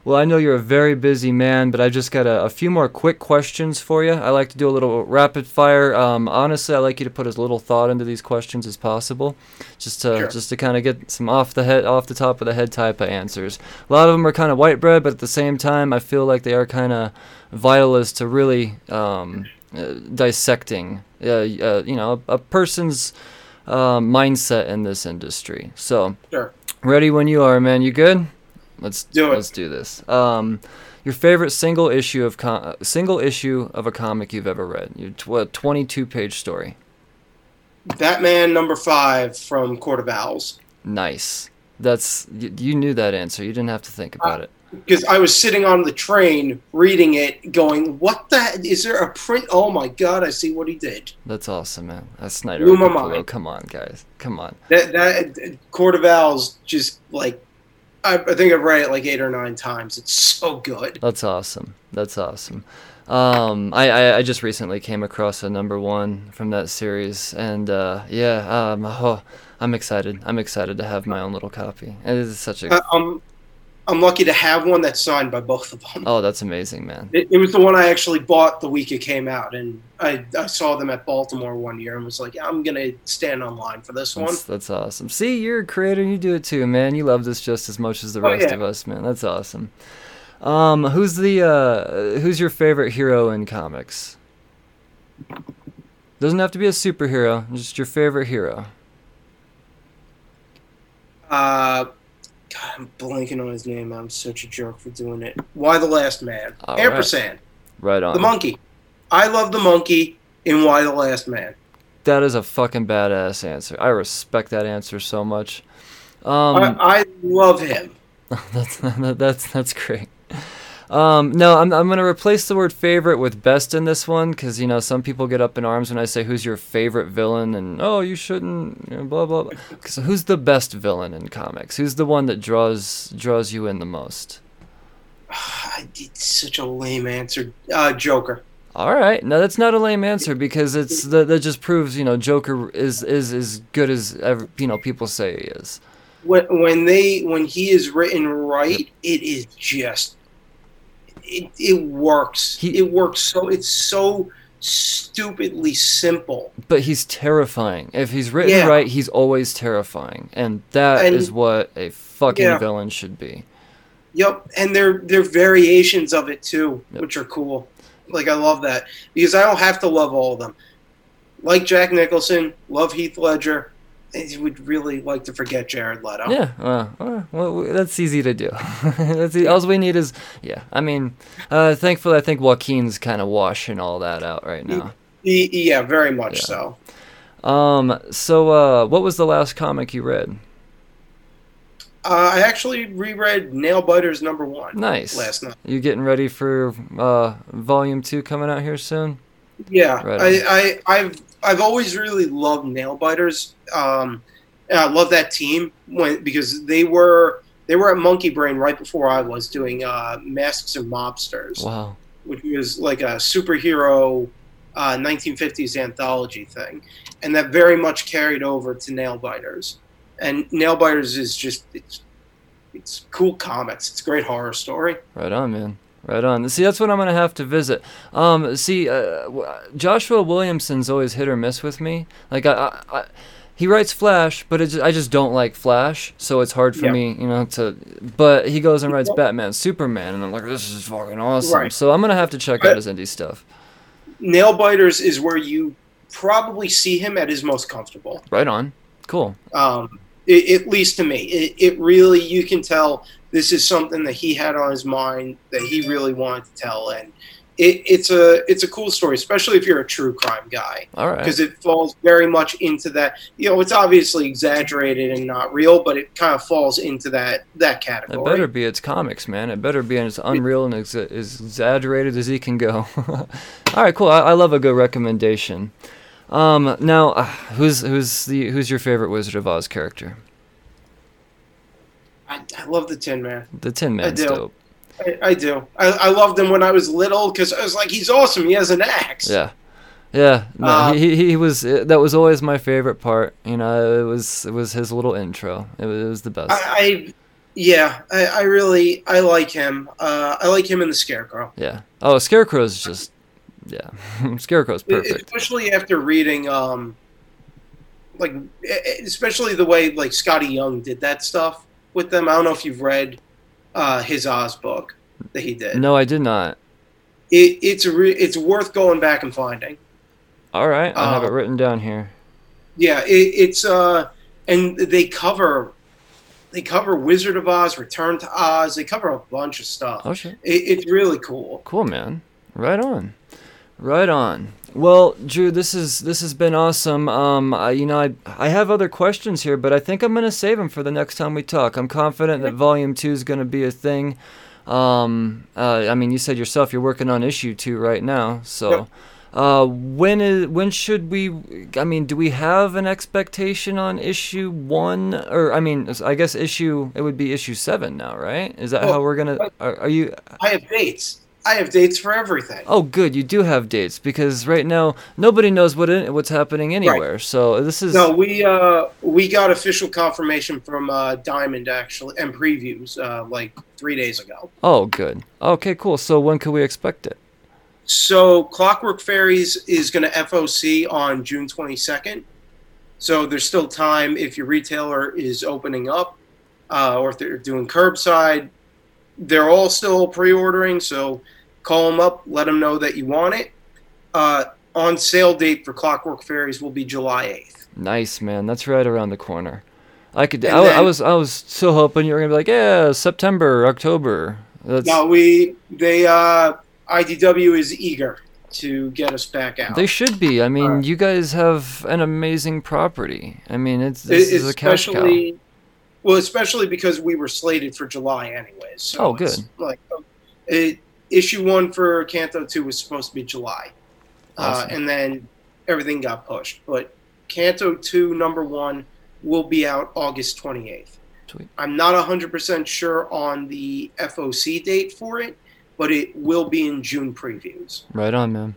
Well, I know you're a very busy man, but I just got a, a few more quick questions for you. I like to do a little rapid fire. Um, honestly, I like you to put as little thought into these questions as possible, just to Sure. just to kind of get some off the head, off the top of the head type of answers. A lot of them are kind of white bread, but at the same time, I feel like they are kind of vital as to really um, uh, dissecting, uh, uh, you know, a, a person's uh, mindset in this industry. So. Sure. Ready when you are, man. You good? Let's Do it. Let's do this. Um, your favorite single issue of com- uh, single issue of a comic you've ever read. Your tw- 22 page story. Batman number five from Court of Owls. Nice. That's you, you knew that answer. You didn't have to think about it. Because I was sitting on the train reading it, going, "What the? Is there a print? Oh my god! I see what he did." That's awesome, man. That's Snyder. Blew my mind. Come on, guys. Come on. That that Court of Owls just like I, I think I've read it like eight or nine times. It's so good. That's awesome. That's awesome. Um, I, I, I just recently came across a number one from that series, and uh, yeah, um, oh, I'm excited. I'm excited to have my own little copy. It is such a I, I'm I'm lucky to have one that's signed by both of them. oh, that's amazing, man. It, it was the one I actually bought the week it came out, and I, I saw them at Baltimore one year and was like, I'm gonna stand online for this one. That's, that's awesome. See, you're a creator. You do it too, man. You love this just as much as the Oh, rest yeah. of us, man. That's awesome. Um, who's the uh, who's your favorite hero in comics? Doesn't have to be a superhero. Just your favorite hero. Uh, God, I'm blanking on his name. I'm such a jerk for doing it. Y the Last Man? All right. Ampersand. Right on. The monkey. I love the monkey in Y the Last Man. That is a fucking badass answer. I respect that answer so much. Um, I, I love him. that's that's that's great. Um, no, I'm I'm gonna replace the word favorite with best in this one because you know some people get up in arms when I say who's your favorite villain and oh you shouldn't you know, blah blah blah. So who's the best villain in comics? Who's the one that draws draws you in the most? I did such a lame answer. Uh, Joker. All right, no, that's not a lame answer because it's that that just proves you know Joker is is as good as ever, you know people say he is. When when they when he is written right, it is just it, it works. He- it works so it's so stupidly simple. But he's terrifying. If he's written Yeah. right, he's always terrifying, and that is And- what a fucking Yeah. villain should be. Yep, and they're they're variations of it too, Yep. which are cool. Like I love that because I don't have to love all of them. Like Jack Nicholson, love Heath Ledger. I would really like to forget Jared Leto. Yeah, uh, well, that's easy to do. that's e- all we need is yeah. I mean, uh, thankfully, I think Joaquin's kind of washing all that out right now. Yeah, very much Yeah. so. Um, so uh, what was the last comic you read? Uh, I actually reread Nail Biters number one Nice. last night. You getting ready for uh, volume two coming out here soon? Yeah, Right I, I, I've I've always really loved Nail Biters. Um, and I love that team when because they were they were at Monkeybrain right before I was doing uh, Masks and Mobsters, Wow. which was like a superhero uh, 1950s anthology thing, and that very much carried over to Nail Biters. And Nail Biters is just it's it's cool comics. It's a great horror story. Right on, man. Right on. See, that's what I'm gonna have to visit. Um, see, uh, Joshua Williamson's always hit or miss with me. Like, I, I, I he writes Flash, but it just, I just don't like Flash, so it's hard for Yeah. me, you know, to. But he goes and writes Batman, Superman, and I'm like, this is fucking awesome. Right. So I'm gonna have to check But- out his indie stuff. Nail Biters is where you probably see him at his most comfortable. Right on. Cool. um, i at least to me. It, it really, you can tell this is something that he had on his mind that he really wanted to tell, and it, it's a it's a cool story, especially if you're a true crime guy, All right. because it falls very much into that. You know, it's obviously exaggerated and not real, but it kind of falls into that that category It better be its comics, man. It better be as unreal and ex- as exaggerated as he can go. All right, cool. I, I love a good recommendation. Um, now, uh, who's who's the who's your favorite Wizard of Oz character? I, I love the Tin Man. The Tin Man's do. dope. I, I do. I, I loved him when I was little because I was like, he's awesome. He has an axe. Yeah, yeah. No, Uh, he, he he was. uh, That was always my favorite part. You know, it was it was his little intro. It was, it was the best. I, I yeah, I, I really I like him. Uh, I like him in the Scarecrow, yeah. Oh, Scarecrow's just yeah. Scarecrow's perfect. especially after reading um, like especially the way like Skottie Young did that stuff with them. I don't know if you've read uh, his Oz book that he did. No, I did not. It, it's re- it's worth going back and finding. All right, I have Uh, it written down here. Yeah, it, it's uh, and they cover they cover Wizard of Oz, Return to Oz. They cover a bunch of stuff. Oh shit. It, it's really cool. Cool, man. Right on. Right on. Well, Drew, this is this has been awesome. Um, I, you know, I I have other questions here, but I think I'm gonna save them for the next time we talk. I'm confident that Volume Two is gonna be a thing. Um, uh, I mean, you said yourself you're working on issue two right now, so. Yep. Uh, when is when should we? I mean, do we have an expectation on issue one? Or I mean, I guess issue it would be issue seven now, right? Is that Well, how we're gonna? Are, are you? I have dates. I have dates for everything. Oh, good. You do have dates because right now nobody knows what it, what's happening anywhere. So this is No, we uh we got official confirmation from uh, Diamond actually and previews uh, like three days ago. oh, good. Okay, cool. So when can we expect it? So Clockwork Fairies is going to FOC on June 22nd. So there's still time if your retailer is opening up uh, or if they're doing curbside. They're all still pre-ordering, so call them up, let them know that you want it. Uh, on sale date for Clockwork Fairies will be July 8th. Nice, man. That's right around the corner. I could. I, I was. I was still hoping you were gonna be like, yeah, September, October. That's. Now we they uh, IDW is eager to get us back out. They should be. I mean, Alright. you guys have an amazing property. I mean, it's this is a cash cow. Well especially because we were slated for july anyways so Oh, good. like it, issue one for canto 2 was supposed to be july Awesome. uh, and then everything got pushed but canto 2 number one will be out august 28th i'm not 100% sure on the foc date for it but it will be in june previews Right on, man.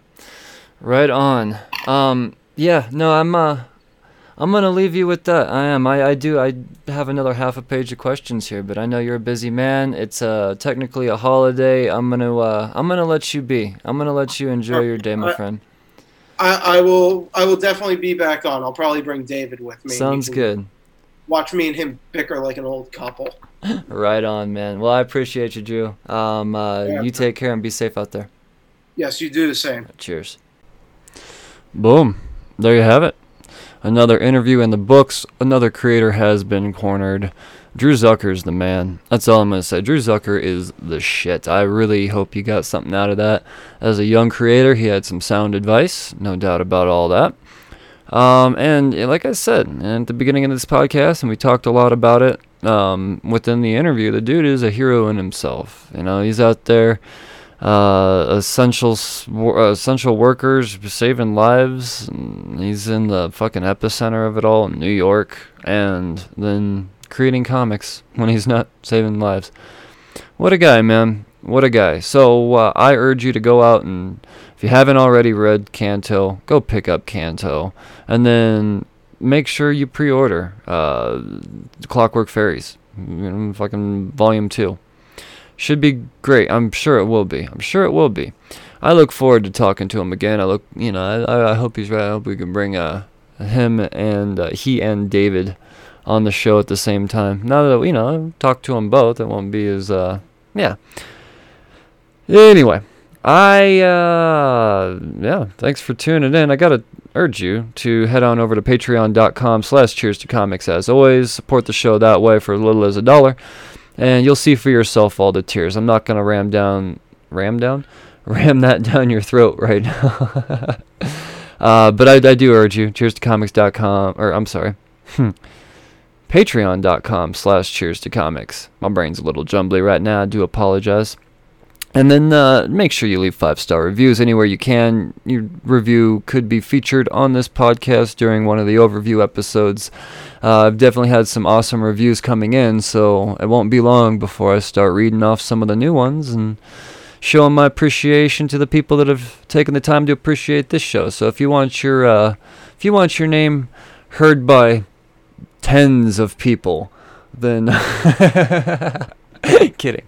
Right on. Um, yeah, no, I'm uh, I'm gonna leave you with that. I am. I, I do. I have another half a page of questions here, but I know you're a busy man. It's uh technically a holiday. I'm gonna uh, I'm gonna let you be. I'm gonna let you enjoy your day, my Uh, friend. I, I will i will definitely be back on i'll probably bring david with me Sounds good. watch me and him bicker like an old couple Right on, man. Well, I appreciate you, Drew. Um, uh, Yeah. you take care and be safe out there. yes you do the same Cheers. Boom. There you have it. Another interview in the books. Another creator has been cornered. Drew Zucker's the man. That's all I'm going to say. Drew Zucker is the shit. I really hope you got something out of that. As a young creator, he had some sound advice. No doubt about all that. Um, and like I said at the beginning of this podcast, and we talked a lot about it um, within the interview, the dude is a hero in himself. You know, he's out there uh, essential uh, essential workers saving lives. And he's in the fucking epicenter of it all in New York, and then creating comics when he's not saving lives. What a guy, man! What a guy. So uh, I urge you to go out and, if you haven't already read Canto, go pick up Canto, and then make sure you pre-order uh, Clockwork Fairies, know, fucking Volume Two should be great. I'm sure it will be. I'm sure it will be. I look forward to talking to him again. I look, you know, I, I hope he's right. I hope we can bring uh, him and uh, he and David on the show at the same time. Now that you know, talk to them both, it won't be as uh, yeah. Anyway, I uh, yeah. Thanks for tuning in. I gotta urge you to head on over to patreon.com slash cheers to comics as always support the show that way for as little as a dollar and you'll see for yourself all the tiers. I'm not gonna ram down, ram down, ram that down your throat right now. uh, but I, I do urge you, cheers to comics.com, or I'm sorry, hmm, patreon.com slash cheers to comics. My brain's a little jumbly right now. I do apologize. And then uh, make sure you leave five star reviews anywhere you can. Your review could be featured on this podcast during one of the overview episodes. Uh, I've definitely had some awesome reviews coming in, so it won't be long before I start reading off some of the new ones and showing my appreciation to the people that have taken the time to appreciate this show. So if you want your uh, if you want your name heard by tens of people, then kidding.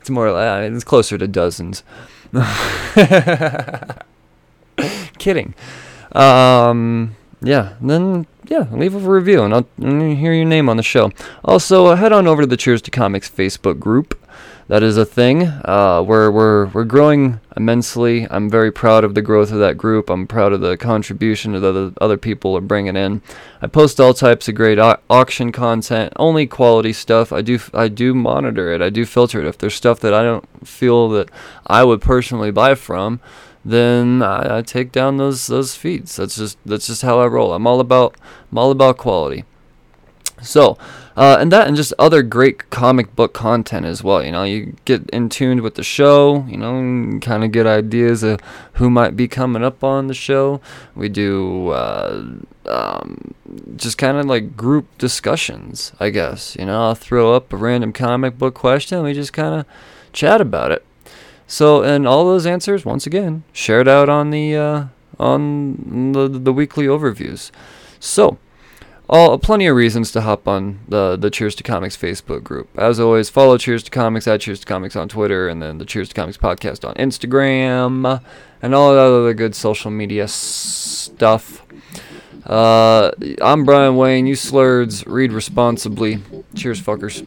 It's more like it's closer to dozens. kidding. Um, yeah, then yeah, leave a review and I'll, hear your name on the show. Also, uh, head on over to the Cheers to Comics Facebook group. That is a thing. Uh, we're, we're, we're growing immensely. I'm very proud of the growth of that group. I'm proud of the contribution that the other people are bringing in. I post all types of great au- auction content, only quality stuff. I do I do monitor it. I do filter it. If there's stuff that I don't feel that I would personally buy from, then I, I take down those those feeds. That's just that's just how I roll. I'm all about I'm all about quality. So, uh, and that and just other great comic book content as well. You know, you get in tuned with the show, you know, kind of get ideas of who might be coming up on the show. We do uh, um, just kind of like group discussions, I guess. You know, I'll throw up a random comic book question and we just kind of chat about it. So, and all those answers, once again, shared out on the uh, on the the weekly overviews. So, all plenty of reasons to hop on the the Cheers to Comics Facebook group. As always, follow Cheers to Comics at Cheers to Comics on Twitter, and then the Cheers to Comics podcast on Instagram, and all that other good social media stuff. Uh, I'm Brian Wayne. You slurs, read responsibly. Cheers, fuckers.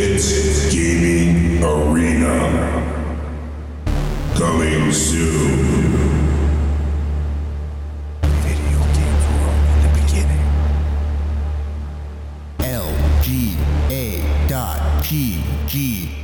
Lit Gaming Arena. Coming soon. Video game